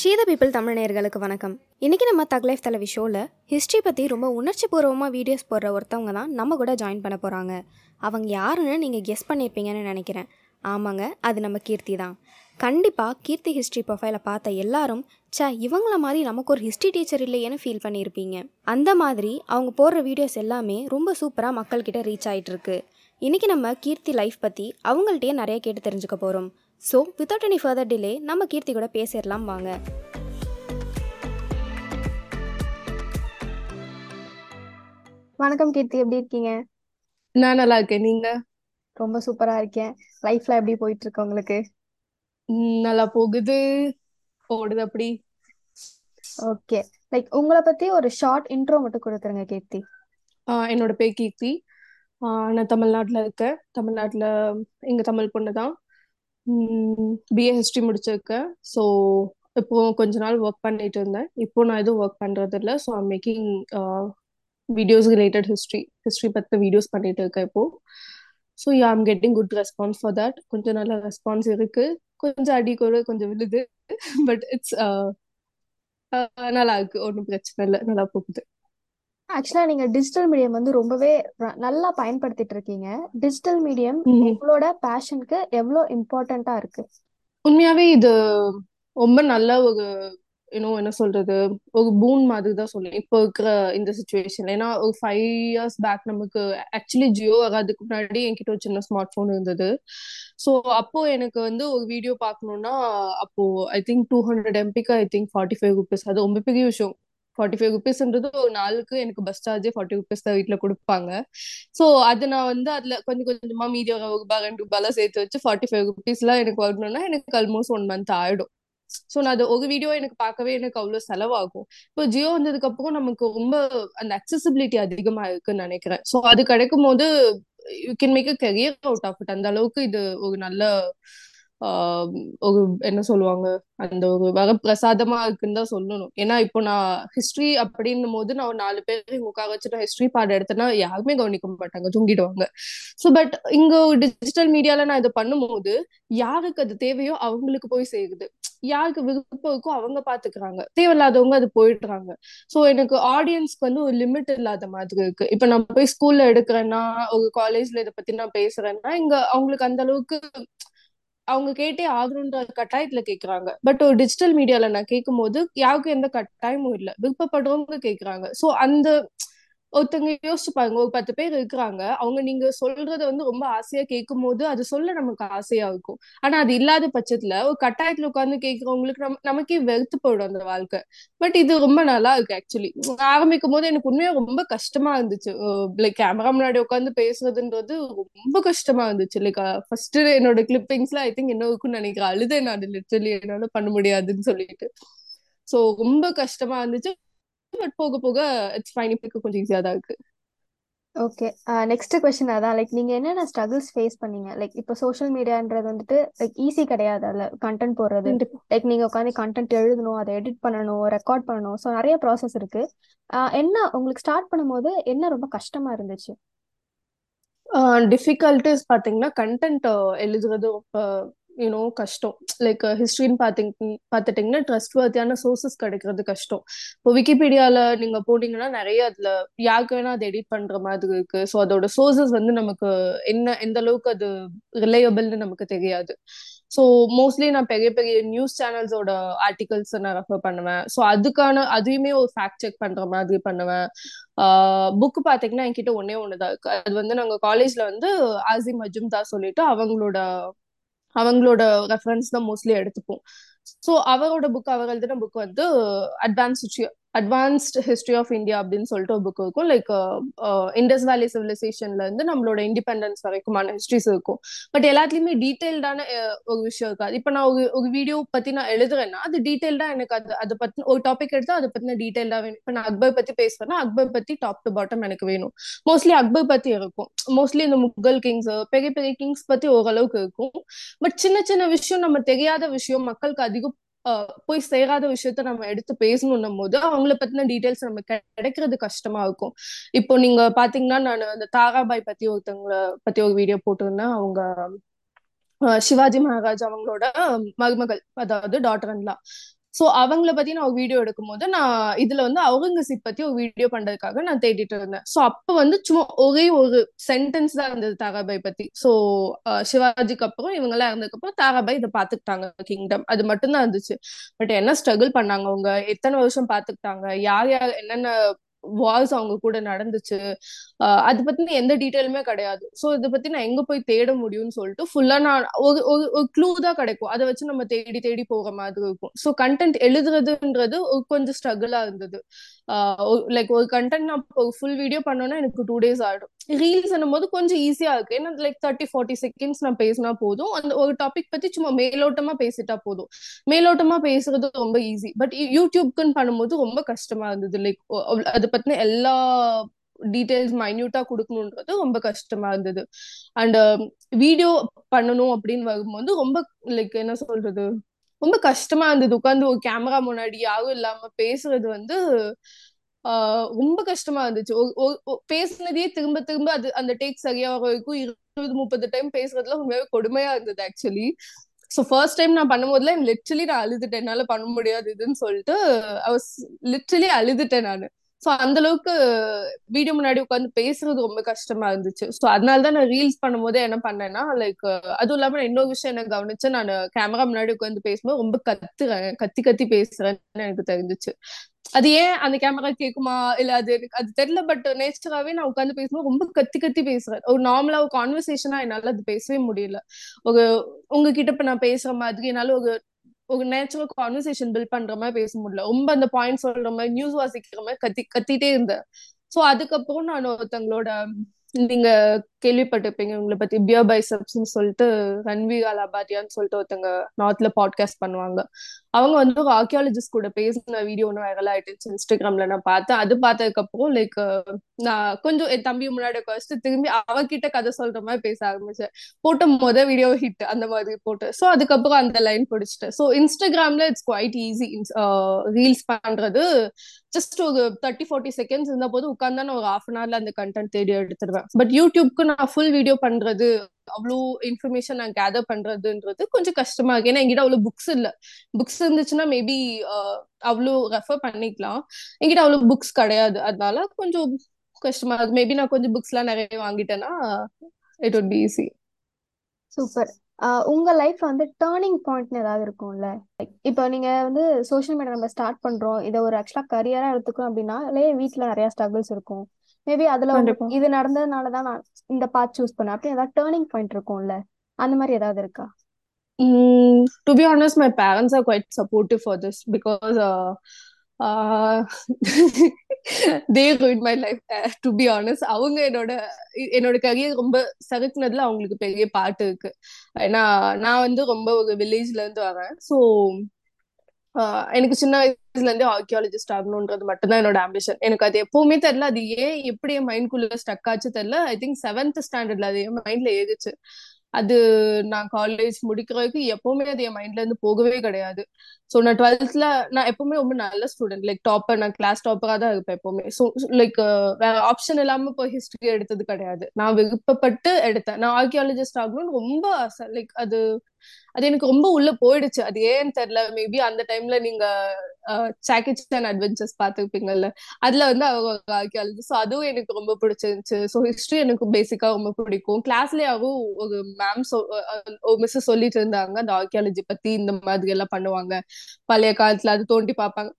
ஷீத people Tamil நேயர்களுக்கு வணக்கம். இன்றைக்கி நம்ம தக் லைஃப் தலைவி ஷோவில் ஹிஸ்ட்ரி பற்றி ரொம்ப உணர்ச்சி பூர்வமாக வீடியோஸ் போடுற ஒருத்தவங்க தான் நம்ம கூட ஜாயின் பண்ண போகிறாங்க அவங்க யாருன்னு நீங்கள் கெஸ் பண்ணியிருப்பீங்கன்னு நினைக்கிறேன். ஆமாங்க அது நம்ம கீர்த்தி தான். கண்டிப்பாக கீர்த்தி ஹிஸ்ட்ரி ப்ரொஃபைலை பார்த்த எல்லாரும் ச்சே இவங்கள மாதிரி நமக்கு ஒரு ஹிஸ்ட்ரி டீச்சர் இல்லையேன்னு ஃபீல் பண்ணியிருப்பீங்க அந்த மாதிரி அவங்க போடுற வீடியோஸ் எல்லாமே ரொம்ப சூப்பராக மக்கள்கிட்ட ரீச் ஆகிட்டு இருக்கு. இன்றைக்கி நம்ம கீர்த்தி லைஃப் பற்றி அவங்கள்ட்டயே நிறைய கேட்டு தெரிஞ்சுக்க போகிறோம் so without any further delay நம்ம கீர்த்தி கூட பேசிடலாம் வாங்க. வணக்கம் கீர்த்தி எப்படி இருக்கீங்க? நான் நல்லா இருக்கேன். நீங்க? ரொம்ப சூப்பரா இருக்கேன். லைஃப்ல எப்படி போயிட்டு இருக்கு உங்களுக்கு? நல்லா போகுது. ஓடுது அப்படி. ஓகே லைக் உங்களை பத்தி ஒரு ஷார்ட் இன்ட்ரோ மட்டும் கொடுத்துருங்க கீர்த்தி. என்னோட பேர் கீர்த்தி. நான் தமிழ்நாட்டுல இருக்கேன். தமிழ்நாட்டுல இங்க தமிழ் பொண்ணு தான். பிஏ ஹிஸ்ட்ரி முடிச்சிருக்கேன் ஸோ இப்போ கொஞ்ச நாள் ஒர்க் பண்ணிட்டு இருந்தேன். இப்போ நான் எதுவும் ஒர்க் பண்றது இல்லை. So I'm making videos related history history பத்தின வீடியோஸ் பண்ணிட்டு இருக்கேன் இப்போ. So ya I'm getting good response for that கொஞ்சம் நல்ல ரெஸ்பான்ஸ் இருக்கு. கொஞ்சம் அடி கூட கொஞ்சம் விழுது. பட் இட்ஸ் uh, uh, நல்லா இருக்கு. ஒன்றும் பிரச்சனை இல்லை. நல்லா போகுது. ஆக்சுவலா நீங்க டிஜிட்டல் மீடியம் வந்து ரொம்பவே நல்லா பயன்படுத்திட்டு இருக்கீங்க டிஜிட்டல் மீடியம். உங்களோட பேஷனுக்கு எவ்வளோ இம்பார்ட்டண்டா இருக்கு? உண்மையாவே இது ரொம்ப நல்ல ஒரு இன்னும் என்ன சொல்றது ஒரு பூன் மாதிரி தான் சொல்லுவேன் இப்போ இருக்கிற இந்த சுச்சுவேஷன்ல ஏன்னா ஒரு ஃபைவ் இயர்ஸ் பேக் நமக்கு ஆக்சுவலி ஜியோ வராதுக்கு முன்னாடி என்கிட்ட ஒரு சின்ன ஸ்மார்ட் போன் இருந்தது. ஸோ அப்போ எனக்கு வந்து ஒரு வீடியோ பார்க்கணும்னா அப்போ I think two hundred எம்பிக்கு I think forty five rupees அது ரொம்ப பெரிய விஷயம். ஃபார்ட்டி ஃபைவ் ருபீஸ்ன்றது ஒரு நாளுக்கு எனக்கு பஸ் சார்ஜே ஃபார்ட்டி ருபீஸ் தான் வீட்டில் கொடுப்பாங்க. ஸோ அது நான் வந்து அதுல கொஞ்சம் கொஞ்சமா மீதி ஒரு ரூபாய் ரெண்டு ரூபாய்லாம் சேர்த்து வச்சு ஃபார்ட்டி ஃபைவ் ருபீஸ்லாம் எனக்கு வரணும்னா எனக்கு ஆல்மோஸ்ட் ஒன் மந்த் ஆயிடும். ஸோ நான் அது ஒரு வீடியோ எனக்கு பார்க்கவே எனக்கு அவ்வளோ செலவாகும். இப்போ ஜியோ வந்ததுக்கு அப்புறம் நமக்கு ரொம்ப அந்த அக்சசிபிலிட்டி அதிகமா இருக்குன்னு நினைக்கிறேன். ஸோ அது கிடைக்கும் போது you can make a career out of it அந்த அளவுக்கு இது ஒரு நல்ல ஒரு என்ன சொல்லுவாங்க அந்த ஒரு வரப்பிரசாதமா இருக்குன்னு தான் சொல்லணும். ஏன்னா இப்போ நான் ஹிஸ்டரி அப்படின்னும் போது நான் ஒரு நாலு பேர் உட்கார வச்சுட்டு ஹிஸ்டரி பாடம் எடுத்தேன்னா யாருமே கவனிக்க மாட்டாங்க தூங்கிடுவாங்க. ஸோ பட் இங்க டிஜிட்டல் மீடியால நான் இதை பண்ணும்போது யாருக்கு அது தேவையோ அவங்களுக்கு போய் சேருது. யாருக்கு விருப்பம் இருக்கோ அவங்க பாத்துக்கிறாங்க. தேவையில்லாதவங்க அது போயிடுறாங்க. ஸோ எனக்கு ஆடியன்ஸ்க்கு வந்து ஒரு லிமிட் இல்லாத மாதிரி இருக்கு. இப்ப நான் போய் ஸ்கூல்ல எடுக்கிறேன்னா ஒரு காலேஜ்ல இதை பத்தி நான் பேசுறேன்னா இங்க அவங்களுக்கு அந்த அளவுக்கு அவங்க கேட்டே ஆகணுன்ற கட்டாயத்துல கேக்குறாங்க. பட் ஒரு டிஜிட்டல் மீடியால நான் கேட்கும் போது யாருக்கும் எந்த கட்டாயமும் இல்ல. விருப்பப்படுறவங்க கேக்குறாங்க. சோ அந்த ஒருத்தங்க யோசிச்சு பாருங்க. ஒரு பத்து பேர் இருக்கிறாங்க. அவங்க நீங்க சொல்றத வந்து ரொம்ப ஆசையா கேட்கும் போது அது சொல்ல நமக்கு ஆசையா இருக்கும். ஆனா அது இல்லாத பட்சத்துல ஒரு கட்டாயத்துல உட்கார்ந்து கேக்குறவங்களுக்கு நம்ம நமக்கே வெறுத்து போயிடும் அந்த வாழ்க்கை. பட் இது ரொம்ப நல்லா இருக்கு ஆக்சுவலி. ஆரம்பிக்கும் போது எனக்கு உண்மையா ரொம்ப கஷ்டமா இருந்துச்சு. லைக் கேமரா முன்னாடி உட்காந்து பேசுறதுன்றது ரொம்ப கஷ்டமா இருந்துச்சு. லைக் ஃபர்ஸ்ட் என்னோட கிளிப்பிங்ஸ்ல ஐ திங்க் என்ன இருக்குன்னு நினைக்கிறேன். அழுதேன் நான் லிட்டரலி என்னால பண்ண முடியாதுன்னு சொல்லிட்டு. சோ ரொம்ப கஷ்டமா இருந்துச்சு. பட் போக போக இட்ஸ் ஃபைன் இப்போ கொஞ்சம் ஈஸியா தான் இருக்கு. ஓகே நெக்ஸ்ட் கொஸ்டின் அதான். லைக் நீங்க என்னென்ன ஸ்ட்ரகிள்ஸ் ஃபேஸ் பண்ணீங்க? லைக் இப்போ சோஷியல் மீடியான்றது வந்துட்டு லைக் ஈஸி கிடையாது அதில் கண்டென்ட் போடுறது. லைக் நீங்க உட்காந்து கண்டென்ட் எழுதணும் அதை எடிட் பண்ணணும் ரெக்கார்ட் பண்ணணும். ஸோ நிறைய ப்ராசஸ் இருக்கு. ஆஹ் என்ன உங்களுக்கு ஸ்டார்ட் பண்ணும்போது என்ன ரொம்ப கஷ்டமா இருந்துச்சு? டிஃபிகல்ட்டிஸ் பாத்தீங்கன்னா கண்டென்ட் எழுதுறது ரொம்ப யூனோ கஷ்டம். லைக் ஹிஸ்ட்ரின்னு uh, பாத்தீங்க பார்த்துட்டிங்கன்னா ட்ரஸ்ட் வர்த்தியான சோர்சஸ் கிடைக்கிறது கஷ்டம். இப்போ விக்கிபீடியால நீங்க போனீங்கன்னா நிறைய அதுல யாருக்கு வேணா அதை எடிட் பண்ற மாதிரி இருக்கு. ஸோ அதோட சோர்சஸ் வந்து நமக்கு என்ன எந்த அளவுக்கு அது ரிலையபிள்னு நமக்கு தெரியாது. ஸோ மோஸ்ட்லி நான் பெரிய பெரிய நியூஸ் சேனல்ஸோட ஆர்டிகல்ஸ் நான் ரெஃபர் பண்ணுவேன். ஸோ அதுக்கான அதையுமே ஒரு ஃபேக்ட் செக் பண்ற மாதிரி பண்ணுவேன். புக் பாத்தீங்கன்னா என்கிட்ட ஒன்னே ஒண்ணுதான் இருக்கு. அது வந்து நாங்கள் காலேஜ்ல வந்து ஆசிம் மஜும்தா சொல்லிட்டு அவங்களோட அவங்களோட ரெஃபரன்ஸ் தான் மோஸ்ட்லி எடுத்துப்போம். ஸோ அவரோட புக் அவர் எழுதின புக் வந்து advance advanced history of India அப்படின்னு சொல்லிட்டு ஒரு புக் இருக்கும். லைக் இண்டஸ் வேலி சிவிலைசேஷன்ல இருந்து நம்மளோட இண்டிபெண்டன்ஸ் வரைக்குமான ஹிஸ்டரிஸ் இருக்கும். பட் எல்லாத்துலயுமே டீடைல்டான uh, ஒரு விஷயம் இருக்காது. இப்போ நான் ஒரு ஒரு வீடியோ பத்தி நான் எழுதுறேன்னா அது டீடைல்டா எனக்கு அது அதை பத்தி ஒரு டாபிக் எடுத்தா அதை பத்தின டீடைல்டா வேணும். இப்போ நான் அக்பர் பத்தி பேசுறேன்னா அக்பர் பத்தி டாப் டு பாட்டம் எனக்கு வேணும். மோஸ்ட்லி அக்பர் பத்தி இருக்கும். மோஸ்ட்லி இந்த முகல் கிங்ஸ் பெரிய பெரிய கிங்ஸ் பத்தி ஓரளவுக்கு இருக்கும். பட் சின்ன சின்ன விஷயம் நம்ம தெரியாத விஷயம் மக்களுக்கு அதிகம் போய் சேராத விஷயத்த நம்ம எடுத்து பேசணும்னும் போது அவங்கள பத்தின டீடைல்ஸ் நமக்கு கிடைக்கிறது கஷ்டமா இருக்கும். இப்போ நீங்க பாத்தீங்கன்னா நான் அந்த தாராபாய் பத்தி ஒருத்தவங்கள பத்தி ஒரு வீடியோ போட்டிருந்தேன். அவங்க சிவாஜி மகாராஜ் அவங்களோட மருமகள் அதாவது டாட்டர் அன்லா சோ அவங்கள பத்தி நான் வீடியோ எடுக்கும் போது நான் இதுல வந்து அவுரங்கசீப் பத்தி ஒரு வீடியோ பண்றதுக்காக நான் தேடிட்டு இருந்தேன். சோ அப்ப வந்து சும்மா ஒரே ஒரு சென்டென்ஸ் தான் இருந்தது தாராபாய் பத்தி. சோ சிவாஜிக்கு அப்புறம் இவங்க எல்லாம் இருந்ததுக்கு அப்புறம் தாராபாய் இதை பாத்துக்கிட்டாங்க கிங்டம் அது மட்டும்தான் இருந்துச்சு. பட் என்ன ஸ்ட்ரகிள் பண்ணாங்க அவங்க? எத்தனை வருஷம் பாத்துக்கிட்டாங்க? யார் யார் என்னென்ன வார்ஸ் அவங்க கூட நடந்துச்சு. அது பத்தி எந்த டீட்டெயிலுமே கிடையாது. சோ இதை பத்தி நான் எங்க போய் தேட முடியும்னு சொல்லிட்டு ஃபுல்லா நான் ஒரு ஒரு க்ளூ தான் கிடைக்கும். அதை வச்சு நம்ம தேடி தேடி போகிற மாதிரி இருக்கும். ஸோ கண்டென்ட் எழுதுறதுன்றது கொஞ்சம் ஸ்ட்ரகிளா இருந்தது. லைக் ஒரு கண்டென்ட் நான் ஒரு ஃபுல் வீடியோ பண்ணோன்னா எனக்கு டூ டேஸ் ஆயிடும். ரீல்ஸ் போது கொஞ்சம் ஈஸியா இருக்கு. ஏன்னா லைக் தேர்ட்டி ஃபார்ட்டி செகண்ட்ஸ் நான் பேசினா போதும். அந்த ஒரு டாபிக் பத்தி சும்மா மேலோட்டமா பேசிட்டா போதும். மேலோட்டமா பேசுறது ரொம்ப ஈஸி பட் யூடியூப்க்குன்னு பண்ணும்போது ரொம்ப கஷ்டமா இருந்தது. லைக் அதை பத்தின எல்லா டீடைல்ஸ் மைன்யூட்டா கொடுக்கணுன்றது ரொம்ப கஷ்டமா இருந்தது. அண்ட் வீடியோ பண்ணணும் அப்படின்னு வரும்போது ரொம்ப லைக் என்ன சொல்றது? ரொம்ப கஷ்டமா இருந்தது. உட்காந்து ஒரு கேமரா முன்னாடி யாரும் இல்லாம பேசுறது வந்து ரொம்ப கஷ்டமா இருந்துச்சு. பேசுனதையே திரும்ப திரும்ப அது அந்த டேக் சரியா வர வரைக்கும் இருபது முப்பது டைம் பேசுறதுல உண்மையாவே கொடுமையா இருந்தது ஆக்சுவலி ஸோ ஃபர்ஸ்ட் டைம் நான் பண்ணும்போதுல லிட்ரலி நான் அழுதுட்டேன். என்னால பண்ண முடியாது இதுன்னு சொல்லிட்டு லிட்ரலி அழுதுட்டேன் நான். ஸோ அந்த அளவுக்கு வீடியோ முன்னாடி உட்காந்து பேசுறது ரொம்ப கஷ்டமா இருந்துச்சு. ஸோ அதனால தான் நான் ரீல்ஸ் பண்ணும்போதே என்ன பண்ணேன்னா லைக் அதுவும் இல்லாம நான் இன்னொரு விஷயம் என்ன கவனிச்சு நான் கேமரா முன்னாடி உட்காந்து பேசும்போது ரொம்ப கத்துறேன் கத்தி கத்தி பேசுறேன்னு எனக்கு தெரிஞ்சிச்சு. அது ஏன் அந்த கேமரா கேக்குமா? இல்ல அது எனக்கு அது தெரியல பட் நேச்சராவே நான் உட்காந்து பேசும்போது ரொம்ப கத்தி கத்தி பேசுறேன். ஒரு நார்மலா ஒரு கான்வர்சேஷனா என்னால அது பேசவே முடியல. ஒரு உங்ககிட்ட இப்ப நான் பேசுற மாதிரி என்னால ஒரு ஒரு நேச்சுரல் கான்வர்சேஷன் பில்ட் பண்ற மாதிரி பேச முடியல. ரொம்ப அந்த பாயிண்ட் சொல்ற மாதிரி நியூஸ் வாசிக்கிற மாதிரி கத்தி கத்திட்டே இருந்தேன் சோ அதுக்கப்புறம் நான் ஒருத்தங்களோட நீங்க கேள்விப்பட்டிருப்பீங்க உங்களை பத்தி பியர் பைசப்ஸ்ன்னு சொல்லிட்டு ரன்வி அலாபாத்தியான்னு சொல்லிட்டு ஒருத்தங்க நார்த்ல பாட்காஸ்ட் பண்ணுவாங்க. அவங்க வந்து ஒரு ஆர்கியாலஜிஸ்ட் கூட பேசின வீடியோ ஒன்று வைரல் ஆயிட்டுச்சு இன்ஸ்டாகிராம்ல நான் பார்த்தேன் அது பார்த்ததுக்கு அப்புறம் லைக் நான் கொஞ்சம் என் தம்பி முன்னாடி வச்சுட்டு திரும்பி அவகிட்ட கதை சொல்ற மாதிரி பேச ஆரம்பிச்சேன். போட்ட முத வீடியோ ஹிட் அந்த மாதிரி போட்டு. ஸோ அதுக்கப்புறம் அந்த லைன் பிடிச்சிட்டேன். ஸோ இன்ஸ்டாகிராம்ல இட்ஸ் குவைட் ஈஸி ரீல்ஸ் பண்றது ஜஸ்ட் ஒரு தேர்ட்டி ஃபார்ட்டி செகண்ட்ஸ் இருந்த போது உட்காந்து நான் ஒரு ஹாஃப் அன் ஹவர்ல அந்த கண்டென்ட் தேடி எடுத்துருவேன் பட் யூடியூப்க்கு நான் ஃபுல் வீடியோ பண்றது அவ்வளோ இன்ஃபர்மேஷன் நான் கேதர் பண்றதுன்றது கொஞ்சம் கஷ்டமா இருக்கு. ஏன்னா என்கிட்ட அவ்வளோ புக்ஸ் இல்ல. புக்ஸ் இருந்துச்சுன்னா மேபி அவ்வளோ ரெஃபர் பண்ணிக்கலாம். என்கிட்ட அவ்வளோ புக்ஸ் கிடையாது. அதனால கொஞ்சம் கஷ்டமா இருக்கு. மேபி நான் கொஞ்சம் புக்ஸ் எல்லாம் நிறைய வாங்கிட்டேன்னா it would be easy super உங்க லைஃப்ல வந்து டேர்னிங் பாயிண்ட்னு ஏதாவது இருக்கும்ல? இப்போ நீங்க வந்து சோஷியல் மீடியா நம்ம ஸ்டார்ட் பண்றோம். இதை ஒரு ஆக்சுவலா கரியரா எடுத்துக்கிறோம் அப்படின்னா இல்லையே நிறைய ஸ்ட்ரகிள்ஸ் இருக்கும். மேபி அதுல இது நடந்ததுனால தான் நான் இந்த பாத் சூஸ் பண்ணேன். அப்படி ஏதாவது டேர்னிங் பாயிண்ட் இருக்கும்ல அந்த மாதிரி ஏதாவது இருக்கா? To be honest my parents are quite supportive for this because they root my life to be honest அவங்க என்னோட என்னோட கரியர் ரொம்ப சறுக்குனதுல அவங்களுக்கு பெரிய பாட்டு இருக்கு. ஏன்னா நான் வந்து ரொம்ப ஒரு வில்லேஜ்ல இருந்து வரேன். ஸோ எனக்கு சின்ன வயசுல இருந்தே ஆர்கியாலஜிஸ்ட் ஆகணும்ன்றது மட்டும்தான் என்னோட ஆம்பிஷன் எனக்கு அது எப்பவுமே தெரியல அது ஏன் எப்படி என் மைண்ட்குள்ள ஸ்டக் ஆச்சு தெரியல. ஐ திங்க் செவன்த் ஸ்டாண்டர்ட்ல அது என் மைண்ட்ல ஏறிச்சு. அது நான் காலேஜ் முடிக்கிற வரைக்கும் எப்பவுமே அது என் மைண்ட்ல இருந்து போகவே கிடையாது. ஸோ நான் டுவெல்த்ல நான் எப்பவுமே ரொம்ப நல்ல ஸ்டூடெண்ட் லைக் டாப்பர் நான் கிளாஸ் டாப்பரா தான் இருப்பேன் எப்பவுமே. ஸோ லைக் வேற ஆப்ஷன் இல்லாம இப்போ ஹிஸ்டரி எடுத்தது கிடையாது. நான் விருப்பப்பட்டு எடுத்தேன். நான் ஆர்கியாலஜிஸ்ட் ஆகணும்னு ரொம்ப ஆசை. லைக் அது அது எனக்கு ரொம்ப உள்ள போயிடுச்சு. அது ஏன்னு தெரியல. மேபி அந்த டைம்ல நீங்க சாக்கிச்சான் அட்வென்ச்சர்ஸ் பார்த்துருப்பீங்கல்ல. அதுல வந்து அவங்க ஆர்கியாலஜி ஸோ அதுவும் எனக்கு ரொம்ப பிடிச்சிருந்துச்சு. ஸோ ஹிஸ்டரி எனக்கு பேசிக்கா ரொம்ப பிடிக்கும். கிளாஸ்லயாவும் ஒரு மேம் ஒரு மிஸ் சொல்லிட்டு இருந்தாங்க. அந்த ஆர்கியாலஜி பத்தி இந்த மாதிரி எல்லாம் பண்ணுவாங்க. பழைய காலத்துல அது தோண்டி பார்ப்பாங்க.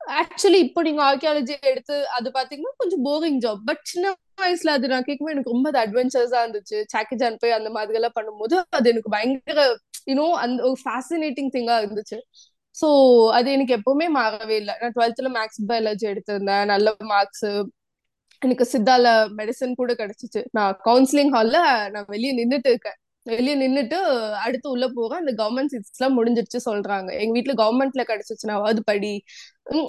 ஆக்சுவலி இப்போ நீங்க ஆர்கியாலஜி எடுத்து அது பாத்தீங்கன்னா கொஞ்சம் போரிங் ஜாப் பட் சின்ன வயசுல அது நான் கேட்கும்போது எனக்கு ரொம்ப அது அட்வென்ச்சர்ஸா இருந்துச்சு. சாக்கிஜான் போய் அந்த மாதிரி எல்லாம் பண்ணும்போது அது எனக்கு பயங்கர யூனோ அந்த ஒரு ஃபேசினேட்டிங் திங்கா இருந்துச்சு. ஸோ அது எனக்கு எப்பவுமே மாறவே இல்லை. நான் டுவெல்த்ல மேக்ஸ் பயாலஜி எடுத்திருந்தேன். நல்ல மார்க்ஸ் எனக்கு சித்தால மெடிசன் கூட கிடைச்சிச்சு. நான் கவுன்சிலிங் ஹால்ல நான் வெளியே நின்றுட்டு இருக்கேன். வெளியே நின்றுட்டு அடுத்து உள்ள போக அந்த கவர்மெண்ட் சீட்ஸ் எல்லாம் முடிஞ்சிருச்சு சொல்றாங்க. எங்க வீட்டுல கவர்மெண்ட்ல கிடைச்சிச்சுனா அது படி.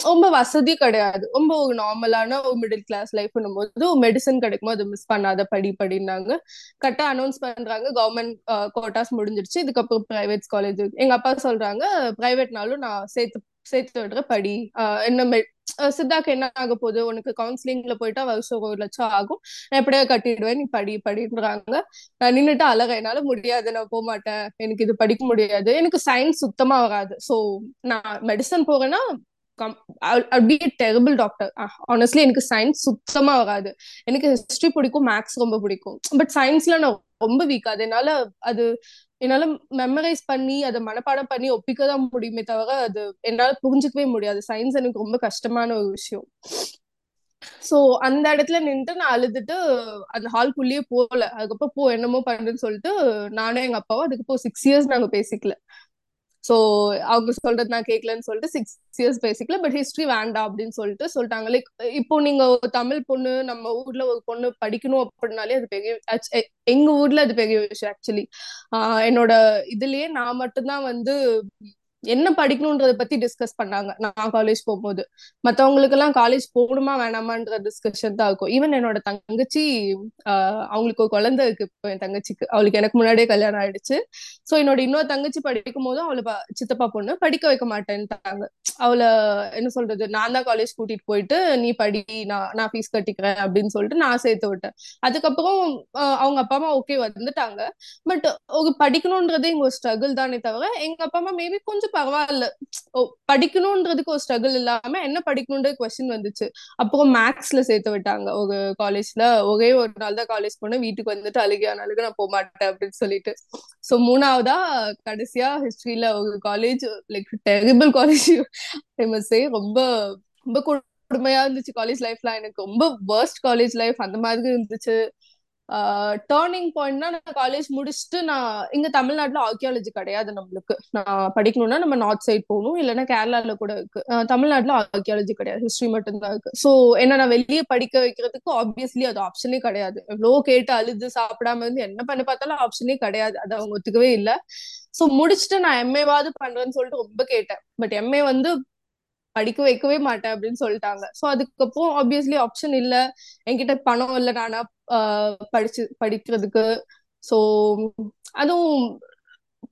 ரொம்ப வசதி கிடையாது. ரொம்ப ஒரு நார்மலான ஒரு மிடில் கிளாஸ் லைஃப் போது மெடிசன் கிடைக்குமோ அதை மிஸ் பண்ணாத படி படினாங்க கரெக்டா அனௌன்ஸ் பண்றாங்க. கவர்மெண்ட் கோட்டாஸ் முடிஞ்சிருச்சு. இதுக்கப்புறம் பிரைவேட் காலேஜ் எங்க அப்பா சொல்றாங்க பிரைவேட்னாலும் நான் சேர்த்து சேர்த்து விடுற படி. என்ன சித்தாக்கு என்ன ஆக போகுது? உனக்கு கவுன்சிலிங்ல போயிட்டா வருஷம் ஒரு லட்சம் ஆகும். நான் எப்படியா கட்டிடுவேன். நீ படி படின்றாங்க. நான் நின்னுட்டு அழக என்னால முடியாது. நான் போக மாட்டேன் எனக்கு இது படிக்க முடியாது. எனக்கு சயின்ஸ் சுத்தமா வராது. சோ நான் மெடிசன் போறேன்னா பி டெரபிள் டாக்டர் ஆனஸ்ட்லி எனக்கு சயின்ஸ் சுத்தமா வராது. எனக்கு ஹிஸ்டரி பிடிக்கும் மேக்ஸ் ரொம்ப பிடிக்கும். பட் சயின்ஸ்ல நான் ரொம்ப வீக் அது என்னால அது என்னால மெமரைஸ் பண்ணி அதை மனப்பாடம் பண்ணி ஒப்பிக்க தான் முடியுமே தவிர அது என்னால புரிஞ்சுக்கவே முடியாது. சயின்ஸ் எனக்கு ரொம்ப கஷ்டமான ஒரு விஷயம். சோ அந்த இடத்துல நின்று நான் அழுதுட்டு அந்த ஹால்குள்ளேயே போகல. அதுக்கப்புறம் போ என்னமோ பண்ணுன்னு சொல்லிட்டு நானும் எங்க அப்பாவும் அதுக்கப்புறம் சிக்ஸ் இயர்ஸ் நாங்க பேசிக்கல. சோ அவங்க சொல்றது நான் கேட்கலன்னு சொல்லிட்டு six years basically but history வேண்டாம் அப்படின்னு சொல்லிட்டு சொல்லிட்டாங்க. லைக் இப்போ நீங்க ஒரு தமிழ் பொண்ணு நம்ம ஊர்ல ஒரு பொண்ணு படிக்கணும் அப்படின்னாலே அது பெரிய எங்க ஊர்ல அது பெரிய விஷயம் ஆக்சுவலி என்னோட இதுலயே நான் மட்டும்தான் வந்து என்ன படிக்கணும்ன்றத பத்தி டிஸ்கஸ் பண்ணாங்க. நான் காலேஜ் போகும்போது. மத்தவங்களுக்கு எல்லாம் காலேஜ் போகணுமா வேணாமான்ற டிஸ்கஷன் தான் இருக்கும். ஈவன் என்னோட தங்கச்சி ஆஹ் அவங்களுக்கு ஒரு குழந்தை இருக்கு இப்போ என் தங்கச்சிக்கு. அவளுக்கு எனக்கு முன்னாடியே கல்யாணம் ஆயிடுச்சு. சோ என்னோட இன்னொரு தங்கச்சி படிக்கும் போதும் அவளை சித்தப்பா பொண்ணு படிக்க வைக்க மாட்டேன்ட்டாங்க. அவளை என்ன சொல்றது நான் தான் காலேஜ் கூட்டிட்டு போயிட்டு நீ படி நான் நான் ஃபீஸ் கட்டிக்கிறேன் அப்படின்னு சொல்லிட்டு நான் சேர்த்து விட்டேன். அதுக்கப்புறம் அவங்க அப்பா அம்மா ஓகே வந்துட்டாங்க. பட் ஒரு படிக்கணும்ன்றதே இங்க ஒரு ஸ்ட்ரகிள் தானே தவிர எங்க அப்பா அம்மா மேபி கொஞ்சம் பரவாயில்ல. படிக்கணும்ன்றதுக்கு ஒரு ஸ்ட்ரகிள் இல்லாம என்ன படிக்கணும்ன்ற கொஸ்டின் வந்துச்சு. அப்புறம் மேக்ஸ்ல சேர்த்து விட்டாங்க. ஒரு காலேஜ்ல ஒரே ஒரு நாள் தான் காலேஜ் போனேன். வீட்டுக்கு வந்துட்டு அழுகையான அழுக நான் போக மாட்டேன் அப்படின்னு சொல்லிட்டு. சோ மூணாவதா கடைசியா ஹிஸ்டரியில ஒரு காலேஜ் லைக் டெரிபிள் காலேஜ் ஃபேமஸே ரொம்ப ரொம்ப கொடுமையா இருந்துச்சு காலேஜ் லைஃப்ல எனக்கு ரொம்ப வேர்ஸ்ட் காலேஜ் லைஃப் அந்த மாதிரி இருந்துச்சு. டேர்னிங் பாயிண்ட்னா நான் காலேஜ் முடிச்சுட்டு நான் இங்க தமிழ்நாட்டுல ஆர்கியாலஜி கிடையாது நம்மளுக்கு. நான் படிக்கணும்னா நம்ம நார்த் சைட் போகணும் இல்லைன்னா கேரளால கூட இருக்கு. தமிழ்நாட்டுல ஆர்கியாலஜி கிடையாது ஹிஸ்டரி மட்டும்தான் இருக்கு. ஸோ என்ன நான் வெளியே படிக்க வைக்கிறதுக்கு ஆப்வியஸ்லி அது ஆப்ஷனே கிடையாது. எவ்வளோ கேட்டு அழுது சாப்பிடாம இருந்து என்ன பண்ணி பார்த்தாலும் ஆப்ஷனே கிடையாது. அது அவங்க ஒத்துக்கவே இல்லை. ஸோ முடிச்சுட்டு நான் எம்ஏவாவது பண்றேன்னு சொல்லிட்டு ரொம்ப கேட்டேன். பட் எம்ஏ வந்து படிக்க வைக்கவே மாட்டேன் அப்படின்னு சொல்லிட்டாங்க. ஸோ அதுக்கப்புறம் ஆப்வியஸ்லி ஆப்ஷன் இல்ல. என்கிட்ட பணம் இல்லை நானா படிச்சு படிக்கிறதுக்கு. ஸோ அதுவும்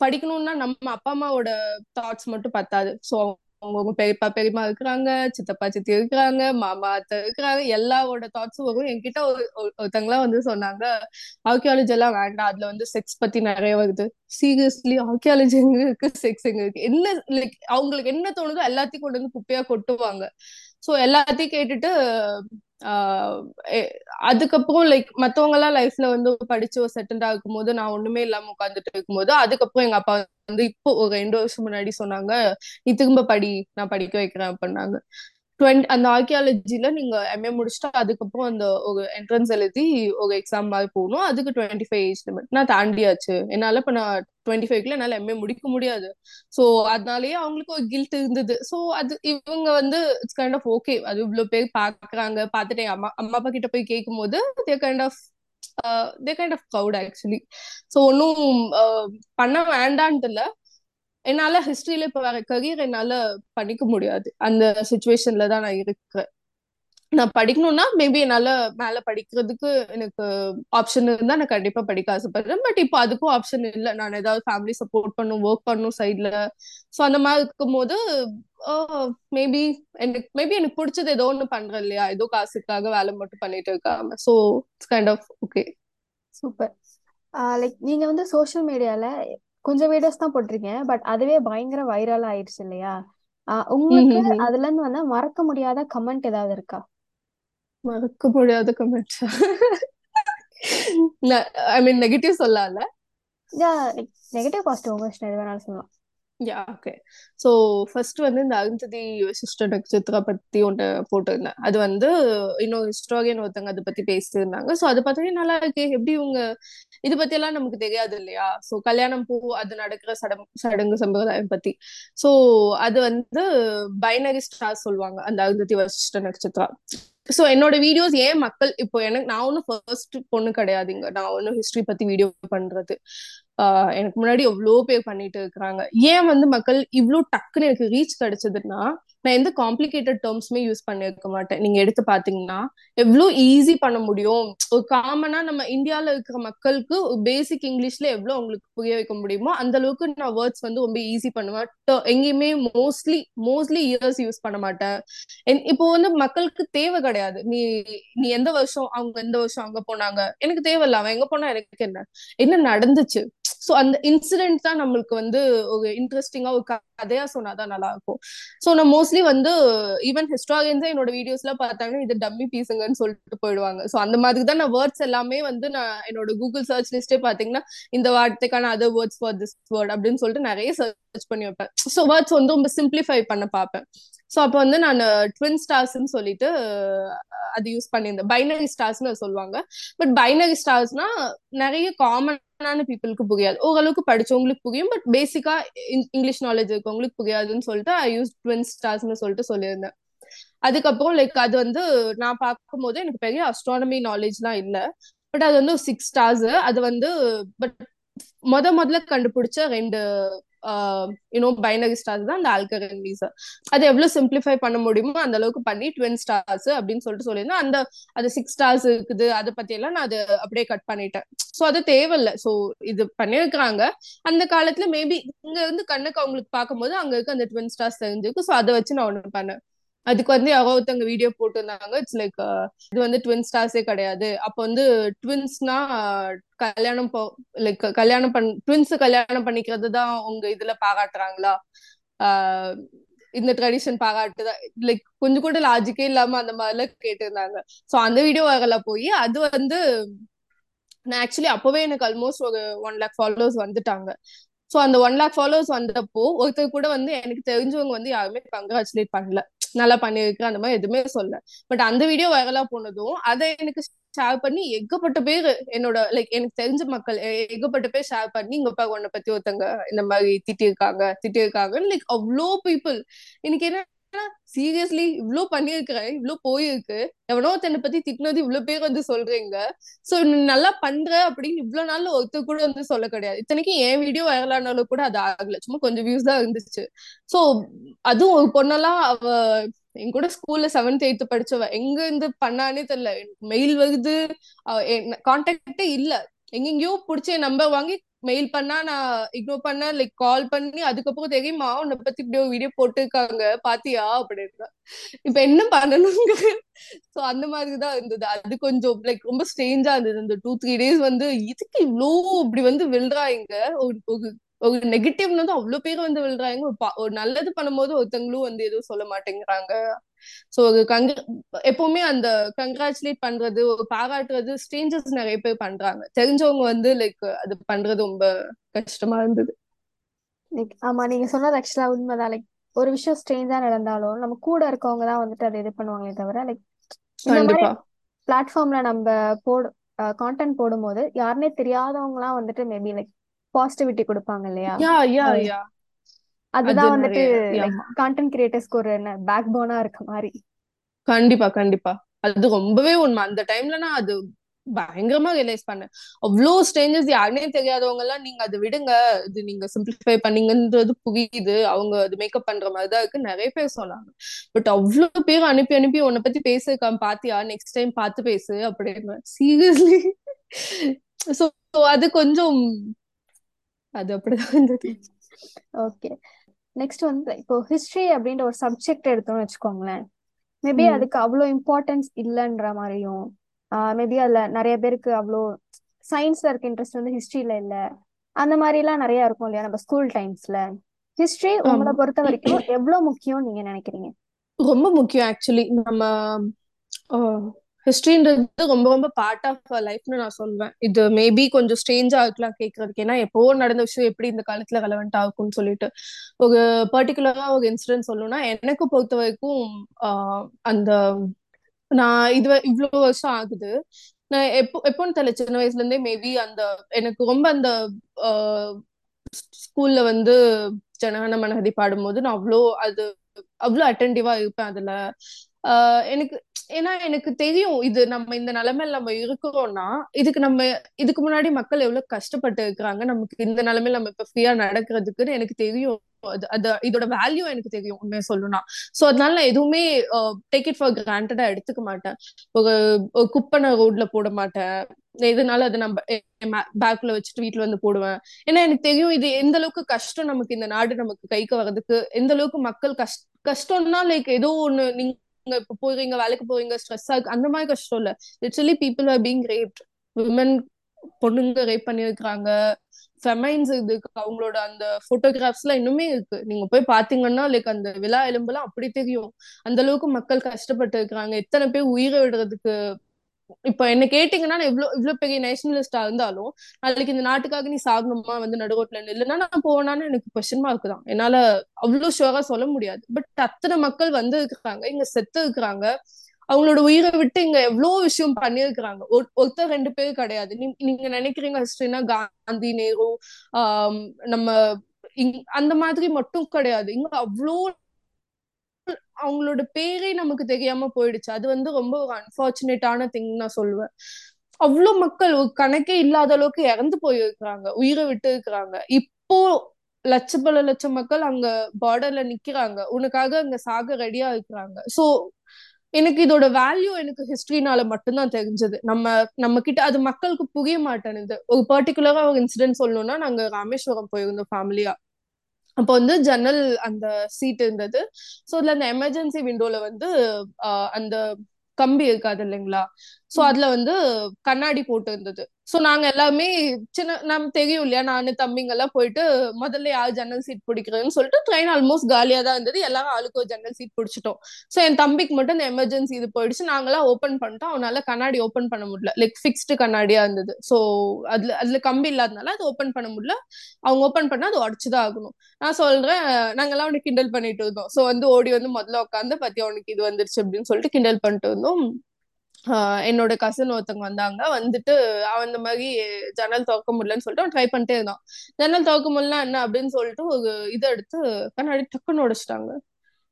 படிக்கணும்னா நம்ம அப்பா அம்மாவோட தாட்ஸ் மட்டும் பத்தாது. ஸோ அவங்க பெரியப்பா பெரியம்மா இருக்கிறாங்க சித்தப்பா சித்தி இருக்கிறாங்க மாமா அத்தை இருக்கிறாங்க. எல்லாவோட தாட்ஸும் வரும். என்கிட்ட ஒரு ஒரு- ஒருத்தங்களாம் வந்து சொன்னாங்க ஆர்கியாலஜி எல்லாம் வேண்டாம். அதுல வந்து செக்ஸ் பத்தி நிறைய வருது. சீரியஸ்லி ஆர்கியாலஜி எங்க இருக்கு? செக்ஸ் எங்க இருக்கு? என்ன லைக் அவங்களுக்கு என்ன தோணுதோ எல்லாத்தையும் கொண்டு வந்து குப்பையா கொட்டுவாங்க. சோ எல்லாத்தையும் கேட்டுட்டு அதுக்கப்புறம் லைக் மத்தவங்க எல்லாம் லைஃப்ல வந்து படிச்சு ஒரு செட்டில் ஆகும்போது நான் ஒண்ணுமே இல்லாம உட்காந்துட்டு இருக்கும்போது அதுக்கப்புறம் எங்க அப்பா வந்து இப்போ ஒரு ரெண்டு வருஷம் முன்னாடி சொன்னாங்க நீ திரும்ப படி நான் படிக்க வைக்கிறேன் அப்படின்னாங்க. டுவெண்ட் அந்த ஆர்கியாலஜில நீங்க எம்ஏ முடிச்சுட்டு அதுக்கப்புறம் அந்த ஒரு என்ட்ரன்ஸ் எழுதி ஒரு எக்ஸாம் மாதிரி போகணும். அதுக்கு டுவெண்ட்டி ஃபைவ் ஏஜ் லிமிட் நான் தாண்டியாச்சு. என்னால இப்ப நான் டுவெண்ட்டி ஃபைவ்ல என்னால எம்ஏ முடிக்க முடியாது. சோ அதனாலயே அவங்களுக்கு ஒரு கில்ட் இருந்தது. சோ அது இவங்க வந்து இட்ஸ் கைண்ட் ஆஃப் ஓகே அது இவ்வளவு பேர் பாக்குறாங்க. பார்த்துட்டு அம்மா அம்மா அப்பா கிட்ட போய் கேட்கும் போது they kind of they kind of proud actually so ஒன்னும் uh, பண்ண வேண்டான்ட்டு இல்லை. என்னால ஹிஸ்டரியில இப்ப வேற கரியர் என்னால பண்ணிக்க முடியாது. அந்த சுச்சுவேஷன்ல தான் நான் இருக்கிறேன். நான் படிக்கணும்னா மேபி என்னால மேல படிக்கிறதுக்கு எனக்கு ஆப்ஷன் இருந்தா நான் கண்டிப்பா படிக்க ஆசைப்படுறேன். பட் இப்போ அதுக்கும் ஆப்ஷன் இல்லை. நான் ஏதாவது ஃபேமிலி சப்போர்ட் பண்ணும் ஒர்க் பண்ணும் சைட்ல ஸோ அந்த மாதிரி இருக்கும்போது மேபி எனக்கு மேபி எனக்கு பிடிச்சது ஏதோ ஒன்று பண்றேன் இல்லையா? ஏதோ காசுக்காக வேலை மட்டும் பண்ணிட்டு இருக்காம. So it's kind of okay super like நீங்க வந்து சோஷியல் மீடியால கொஞ்சம் வீடியோஸ் தான் போட்டிருக்கீங்க பட் அதுவே பயங்கர வைரல் ஆயிடுச்சு இல்லையா? உங்களுக்கு அதுல இருந்து வந்து மறக்க முடியாத கமெண்ட் ஏதாவது இருக்கா? மறக்க முடியாத கமெண்ட்ஸ் ஐ மீன் நெகட்டிவ் சொல்லல? யா நெகட்டிவ் பாசிட்டிவ் எமோஷன் எது வேணாலும் சொல்லலாம். யா ஓகே ஸோ ஃபர்ஸ்ட் வந்து இந்த அருந்ததி சிஸ்டர் நட்சத்திரா பத்தி ஒன்று போட்டிருந்தேன். அது வந்து இன்னொரு ஹிஸ்டாரியன் ஒருத்தங்க அதை பத்தி பேசியிருந்தாங்க. ஸோ அதை பார்த்தோன்னே நல்லா இருக்கே எப்படி இவங்க இது பத்தி எல்லாம் நமக்கு தெரியாது இல்லையா ஸோ கல்யாணம் பூ அது நடக்கிற சடம் சடங்கு சம்பிரதாயம் பத்தி. சோ அது வந்து பைனரி ஸ்டார் சொல்லுவாங்க. அந்த அருந்ததி வசிஷ்ட நட்சத்திரம். ஸோ என்னோட வீடியோஸ் ஏன் மக்கள் இப்போ எனக்கு நான் ஒன்றும் ஃபர்ஸ்ட் பொண்ணு கிடையாதுங்க நான் ஒன்றும் ஹிஸ்டரி பத்தி வீடியோ பண்றது. ஆஹ் எனக்கு முன்னாடி எவ்வளோ பேர் பண்ணிட்டு இருக்கிறாங்க. ஏன் வந்து மக்கள் இவ்வளோ டக்குன்னு எனக்கு ரீச் கிடைச்சதுன்னா நான் எந்த காம்ப்ளிகேட்டட் டேர்ம்ஸுமே யூஸ் பண்ணிருக்க மாட்டேன். நீங்க எடுத்து பாத்தீங்கன்னா எவ்வளவு ஈஸி பண்ண முடியும்? ஒரு காமனா நம்ம இந்தியால இருக்கிற மக்களுக்கு பேசிக் இங்கிலீஷ்ல எவ்வளவு உங்களுக்கு புரிய வைக்க முடியுமோ அந்த அளவுக்கு நான் வேர்ட்ஸ் வந்து ரொம்ப ஈஸி பண்ணுவேன். எங்கேயுமே மோஸ்ட்லி மோஸ்ட்லி இயர்ஸ் யூஸ் பண்ண மாட்டேன். இப்போ வந்து மக்களுக்கு தேவை கிடையாது. நீ நீ எந்த வருஷம் அவங்க எந்த வருஷம் அங்க போனாங்க? எனக்கு தேவையில்ல. அவன் எங்க போனா எனக்கு என்ன? என்ன நடந்துச்சு? ஸோ அந்த இன்சிடென்ட் தான் நம்மளுக்கு வந்து ஒரு இன்ட்ரெஸ்டிங்கா ஒரு கதையா சொன்னாதான் நல்லா இருக்கும் ஸோ நான் மோஸ்ட்லி வந்து ஈவன் ஹிஸ்டாரியன்ஸ் என்னோட வீடியோஸ்ல பார்த்தாங்கன்னா இது டம்மி பீஸுங்கன்னு சொல்லிட்டு போயிடுவாங்க. ஸோ அந்த மாதிரி தான் நான் வேர்ட்ஸ் எல்லாமே வந்து நான் என்னோட கூகுள் சர்ச் லிஸ்டே பாத்தீங்கன்னா இந்த வார்த்தைக்கான other words for this word அப்படின்னு சொல்லிட்டு நிறைய சர்ச் பண்ணி வைப்பேன். ஸோ வேர்ட்ஸ் வந்து ரொம்ப சிம்பிளிஃபை பண்ண பார்ப்பேன். ஸோ அப்போ வந்து நான் ட்வின் ஸ்டார்ஸ்ன்னு சொல்லிட்டு அது யூஸ் பண்ணியிருந்தேன். பைனரி ஸ்டார்ஸ்னு சொல்லுவாங்க. பட் பைனரி ஸ்டார்ஸ்னா நிறைய காமன் காமனான பீப்புளுக்கு புரியாது. ஓரளவுக்கு படிச்சவங்களுக்கு புரியும். பட் பேசிக்கா இங்கிலீஷ் நாலேஜ் இருக்கவங்களுக்கு புரியாதுன்னு சொல்லிட்டு ஐ யூஸ் ட்வின் ஸ்டார்ஸ்னு சொல்லிட்டு சொல்லியிருந்தேன். அதுக்கப்புறம் லைக் அது வந்து நான் பார்க்கும்போது எனக்கு பெரிய அஸ்ட்ரானமி நாலேஜ்லாம் இல்லை. பட் அது வந்து சிக்ஸ் ஸ்டார்ஸ் அது வந்து பட் முத முதல்ல கண்டுபிடிச்ச ரெண்டு யூனோ பைனரி ஸ்டார்ஸ் தான் அந்த ஆல்கரன் வீசா அது எவ்வளவு சிம்பிளிஃபை பண்ண முடியுமோ அந்த அளவுக்கு பண்ணி ட்வின் ஸ்டார்ஸ் அப்படின்னு சொல்லிட்டு சொல்லியிருந்தேன். அந்த அது சிக்ஸ் ஸ்டார்ஸ் இருக்குது அதை பத்தி எல்லாம் நான் அது அப்படியே கட் பண்ணிட்டேன். சோ அது தேவையில்ல. சோ இது பண்ணிருக்காங்க அந்த காலத்துல மேபி இங்க இருந்து கண்ணுக்கு அவங்களுக்கு பார்க்கும்போது அங்க இருக்க அந்த ட்வின் ஸ்டார்ஸ் தெரிஞ்சிருக்கு சோ அதை வச்சு நான் ஒண்ணு பண்ணேன். அதுக்கு வந்து யாரோ ஒருத்தவங்க வீடியோ போட்டிருந்தாங்க. இட்ஸ் லைக் uh, இது வந்து ட்வின் ஸ்டார்ஸே கிடையாது. அப்ப வந்து ட்வின்ஸ்னா uh, கல்யாணம் போ லைக் கல்யாணம் பண் ட்வின்ஸ் கல்யாணம் பண்ணிக்கிறது தான் உங்க இதுல பாராட்டுறாங்களா? Uh, இந்த ட்ரெடிஷன் பாராட்டுதா லைக் கொஞ்சம் கூட லாஜிக்கே இல்லாம அந்த மாதிரிலாம் கேட்டிருந்தாங்க. சோ அந்த வீடியோ வரல போய் அது வந்து நான் ஆக்சுவலி அப்பவே எனக்கு ஆல்மோஸ்ட் ஒரு ஒன் லேக் ஃபாலோவர்ஸ் வந்துட்டாங்க. ஸோ அந்த ஒன் லேக் ஃபாலோவர்ஸ் வந்தப்போ ஒருத்தர் கூட வந்து எனக்கு தெரிஞ்சவங்க வந்து யாருமே கங்க்ராச்சுலேட் பண்ணல. நல்லா பண்ணிருக்கு அந்த மாதிரி எதுவுமே சொல்ல பட் அந்த வீடியோ வைரலா போனதும் அதை எனக்கு ஷேர் பண்ணி ஏகப்பட்ட பேர் என்னோட லைக் எனக்கு தெரிஞ்ச மக்கள் ஏ- ஏகப்பட்ட பேர் ஷேர் பண்ணி இங்க பாரு உன்னை பத்தி ஒருத்தங்க இந்த மாதிரி திட்டிருக்காங்க திட்டிருக்காங்க லைக் அவ்வளோ பீப்புள் எனக்கு என்ன சீரியஸ்லி இவ்ளோ பண்ணிருக்கிறேன் இவ்ளோ போயிருக்கு. எவனோ தன்னை பத்தி திட்டினது இவ்ளோ பேர் வந்து சொல்றீங்க. சோ நீ நல்லா பண்ற அப்படின்னு இவ்வளவு நாள்ல ஒருத்தர் கூட வந்து சொல்ல கிடையாது. இத்தனைக்கும் என் வீடியோ வைரலானாலும் கூட அது ஆகல. சும்மா கொஞ்சம் வியூஸ் தான் இருந்துச்சு. சோ அதுவும் ஒரு பொண்ணெல்லாம் அவ என் கூட ஸ்கூல்ல செவன்த் எயித்து படிச்சவ. எங்க இருந்து பண்ணானே தெரியல. மெயில் வருது. கான்டாக்டே இல்ல. எங்கெங்கயோ புடிச்ச நம்பர் வாங்கி மெயில் பண்ணா நான் இக்னோர் பண்ண லைக் கால் பண்ணி அதுக்கப்புறம் தெரியுமா உன்னை பத்தி இப்படி ஒரு வீடியோ போட்டிருக்காங்க பாத்தியா? அப்படின்னு இப்ப என்ன பண்ணணுங்க சோ அந்த மாதிரிதான் இருந்தது. அது கொஞ்சம் லைக் ரொம்ப ஸ்ட்ரேஞ்சா இருந்தது. அந்த டூ த்ரீ டேஸ் வந்து இதுக்கு இவ்வளவு இப்படி வந்து விழுறாங்க. ஒரு ஒரு நெகட்டிவ்னு வந்து அவ்வளவு பேர் வந்து விழுறாங்க. ஒரு ஒரு நல்லது பண்ணும்போது ஒருத்தங்களும் வந்து எதுவும் சொல்ல மாட்டேங்கிறாங்க. சோ ஒரு கங்க எப்பவுமே அந்த கங்க்ராச்சுலேட் பண்றது ஒரு பாராட்டுறது ஸ்ட்ரேஞ்சர்ஸ் நிறைய பேர் பண்றாங்க. தெரிஞ்சவங்க வந்து லைக் அது பண்றது ரொம்ப கஷ்டமா இருந்தது. லைக் ஆமா நீங்க சொன்னது ஆக்சுவலா உண்மைதான். லைக் ஒரு விஷயம் ஸ்ட்ரேஞ்சா நடந்தாலும் நம்ம கூட இருக்கவங்க தான் வந்துட்டு அதை இது பண்ணுவாங்களே தவிர லைக் இந்த மாதிரி பிளாட்ஃபார்ம்ல நம்ம போடு கான்டென்ட் போடும்போது யாருனே தெரியாதவங்கலாம் வந்துட்டு மேபி லைக் பாசிட்டிவிட்டி கொடுப்பாங்க இல்லையா? யா யா யா அதுதான் அது வந்துட்டு கான்டென்ட் கிரியேட்டர்ஸ்க்கு ஒரு என்ன பேக் போனா இருக்க மாதிரி. கண்டிப்பா கண்டிப்பா. அது ரொம்பவே உண்மை. அந்த டைம்ல நான் அது பயங்கரமா ரியலைஸ் பண்ணேன். அவ்வளோ ஸ்ட்ரேஞ்சர்ஸ் யாருனே தெரியாதவங்க எல்லாம் நீங்க அதை விடுங்க. இது நீங்க சிம்பிளிஃபை பண்ணீங்கன்றது புரியுது. அவங்க அது மேக்கப் பண்ற மாதிரி தான் இருக்கு. நிறைய பேர் சொன்னாங்க. பட் அவ்வளோ பேர் அனுப்பி அனுப்பி உன்னை பத்தி பேசிருக்கான் பாத்தியா? நெக்ஸ்ட் டைம் பார்த்து பேசு அப்படின்னு. சீரியஸ்லி சோ அது கொஞ்சம் அது அப்படிதான் இருந்தது. ஓகே நெக்ஸ்ட் வந்து இப்போ ஹிஸ்டரி அப்படின்ற ஒரு சப்ஜெக்ட் எடுத்தோம்னு வச்சுக்கோங்களேன். மேபி அதுக்கு அவ்வளோ இம்பார்ட்டன்ஸ் இல்லைன்ற மாதிரியும் மேபி அதுல நிறைய பேருக்கு அவ்வளோ சயின்ஸ்ல இருக்க இன்ட்ரெஸ்ட் வந்து ஹிஸ்டரியில இல்ல. அந்த மாதிரி எல்லாம் நிறைய இருக்கும் இல்லையா நம்ம ஸ்கூல் டைம்ஸ்ல ஹிஸ்டரி உங்களை பொறுத்த வரைக்கும் எவ்வளவு முக்கியம் நீங்க நினைக்கிறீங்க? ரொம்ப முக்கியம் ஆக்சுவலி நம்ம ஹிஸ்ட்ரின்றது ரொம்ப ரொம்ப பார்ட் ஆஃப் லைஃப்னு நான் சொல்வேன். இது மேபி கொஞ்சம் ஸ்ட்ரேஞ்சா இருக்கலாம் கேட்கறதுக்கு ஏன்னா எப்போ நடந்த விஷயம் எப்படி இந்த காலத்துல ரெலவெண்ட் ஆகும்னு சொல்லிட்டு. ஒரு பர்டிகுலரா ஒரு இன்சிடென்ட் சொல்லணும்னா எனக்கு பொறுத்த வரைக்கும் ஆஹ் அந்த நான் இது இவ்வளவு வருஷம் ஆகுது. நான் எப்போ எப்போன்னு தெரியல. சின்ன வயசுல இருந்தே மேபி அந்த எனக்கு ரொம்ப அந்த ஸ்கூல்ல வந்து ஜனகன மனகதி பாடும்போது நான் அவ்வளோ அது அவ்வளோ அட்டென்டிவா இருப்பேன் அதுல. எனக்கு ஏன்னா எனக்கு தெரியும் இது நம்ம இந்த நிலைமையில நம்ம இருக்கிறோம்னா இதுக்கு நம்ம இதுக்கு முன்னாடி மக்கள் எவ்வளவு கஷ்டப்பட்டு இருக்கிறாங்க நமக்கு இந்த நிலைமையில நம்ம இப்ப ஃப்ரீயா நடக்கிறதுக்குன்னு எனக்கு தெரியும். அது இதோட வேல்யூ எனக்கு தெரியும் உண்மையை சொல்லணும்னா. சோ அதனால நான் எதுவுமே டேக் இட் ஃபார் கிராண்டடா எடுத்துக்க மாட்டேன். ஒரு குப்பனை ரோட்ல போட மாட்டேன். எதனால அதை நம்ம பேக்ல வச்சுட்டு வீட்டுல வந்து போடுவேன். ஏன்னா எனக்கு தெரியும் இது எந்த அளவுக்கு கஷ்டம் நமக்கு இந்த நாடு நமக்கு கைக்கு வர்றதுக்கு எந்த அளவுக்கு மக்கள் கஷ்ட கஷ்டம்னா லைக் ஏதோ ஒண்ணு நீங்க இப்ப போறீங்க வேலைக்கு போறீங்க ஸ்ட்ரெஸ் ஆகு அந்த மாதிரி கஷ்டம் இல்ல. Literally people are being raped women பொண்ணுங்க ரேப் பண்ணிருக்காங்க ஃபெமைன்ஸ் இதுக்கு அவங்களோட அந்த போட்டோகிராஃப்ஸ் எல்லாம் இன்னுமே இருக்கு. நீங்க போய் பாத்தீங்கன்னா லைக் அந்த விழா எலும்பெல்லாம் அப்படி தெரியும். அந்த அளவுக்கு மக்கள் கஷ்டப்பட்டு இருக்கிறாங்க எத்தனை பேர் உயிரை விடுறதுக்கு இப்ப என்ன கேட்டீங்கன்னா நான் இவ்வளவு இவ்வளவு பெரிய நேஷனலிஸ்டா இருந்தாலும் நாளைக்கு இந்த நாட்டுக்காக நீ சாகணுமா வந்து நடுரோட்ல நில்லுனா நான் போனான்னு எனக்கு கொஸ்டின் மார்க் தான். என்னால அவ்வளவு ஷுவரா சொல்ல முடியாது. பட் அத்தனை மக்கள் வந்து இருக்கிறாங்க இங்க செத்து இருக்கிறாங்க அவங்களோட உயிரை விட்டு இங்க எவ்வளவு விஷயம் பண்ணியிருக்கிறாங்க. ஒருத்தர் ரெண்டு பேர் கிடையாது. நீங்க நினைக்கிறீங்க ஹிஸ்டரினா காந்தி நேரு ஆஹ் நம்ம அந்த மாதிரி மட்டும் கிடையாது. இங்க அவ்வளோ அவங்களோட பேரே நமக்கு தெரியாம போயிடுச்சு. அது வந்து ரொம்ப ஒரு அன்பார்ச்சுனேட்டான திங் நான் சொல்லுவேன். அவ்வளவு மக்கள் ஒரு கணக்கே இல்லாத அளவுக்கு இறந்து போயிருக்கிறாங்க. உயிரை விட்டு இருக்கிறாங்க. இப்போ லட்ச பல லட்சம் மக்கள் அங்க பார்டர்ல நிக்கிறாங்க. உனக்காக அங்க சாக ரெடியா இருக்கிறாங்க. சோ எனக்கு இதோட வேல்யூ எனக்கு ஹிஸ்டரினால மட்டும்தான் தெரிஞ்சது. நம்ம நம்ம கிட்ட அது மக்களுக்கு புரிய மாட்டேனுது ஒரு பர்டிகுலரா ஒரு இன்சிடென்ட் சொல்லணும்னா நாங்க ராமேஸ்வரம் போயிருந்தோம் ஃபேமிலியா அப்போ வந்து ஜன்னல் அந்த சீட் இருந்தது. ஸோ அதுல அந்த எமர்ஜென்சி விண்டோல வந்து அந்த கம்பி இருக்காது இல்லைங்களா? சோ அதுல வந்து கண்ணாடி போட்டு இருந்தது. சோ நாங்க எல்லாமே சின்ன நம்ம தெரியும் இல்லையா? நானு தம்பிங்க எல்லாம் போயிட்டு முதல்ல யார் ஜன்னல் சீட் பிடிக்கிறதுன்னு சொல்லிட்டு ட்ரெயின் ஆல்மோஸ்ட் காலியா தான் இருந்தது. எல்லாரும் ஆளுக்கு ஒரு ஜன்னல் சீட் பிடிச்சிட்டோம். சோ என் தம்பிக்கு மட்டும் இந்த எமர்ஜென்சி இது போயிடுச்சு. நாங்களாம் ஓப்பன் பண்ணிட்டோம். அவனால கண்ணாடி ஓப்பன் பண்ண முடியல. லைக் ஃபிக்ஸ்டு கண்ணாடியா இருந்தது. சோ அதுல அதுல கம்பி இல்லாதனால அது ஓப்பன் பண்ண முடியல. அவங்க ஓப்பன் பண்ணா அது உடச்சுதான் ஆகணும். நான் சொல்றேன் நாங்கெல்லாம் அவனுக்கு கிண்டல் பண்ணிட்டு இருந்தோம். சோ வந்து ஓடி வந்து முதல்ல உட்காந்து பத்தி அவனுக்கு இது வந்துருச்சு அப்படின்னு சொல்லிட்டு கிண்டல் பண்ணிட்டு இருந்தோம். என்னோட கசன் ஒருத்தவங்க வந்தாங்க. வந்துட்டு அவன் இந்த மாதிரி ஜன்னல் திறக்க முடியலன்னு சொல்லிட்டு அவன் ட்ரை பண்ணிட்டே இருந்தான். ஜன்னல் திறக்க முடியல என்ன அப்படின்னு சொல்லிட்டு ஒரு இதை எடுத்து கண்ணாடி டக்குன்னு உடைச்சிட்டாங்க.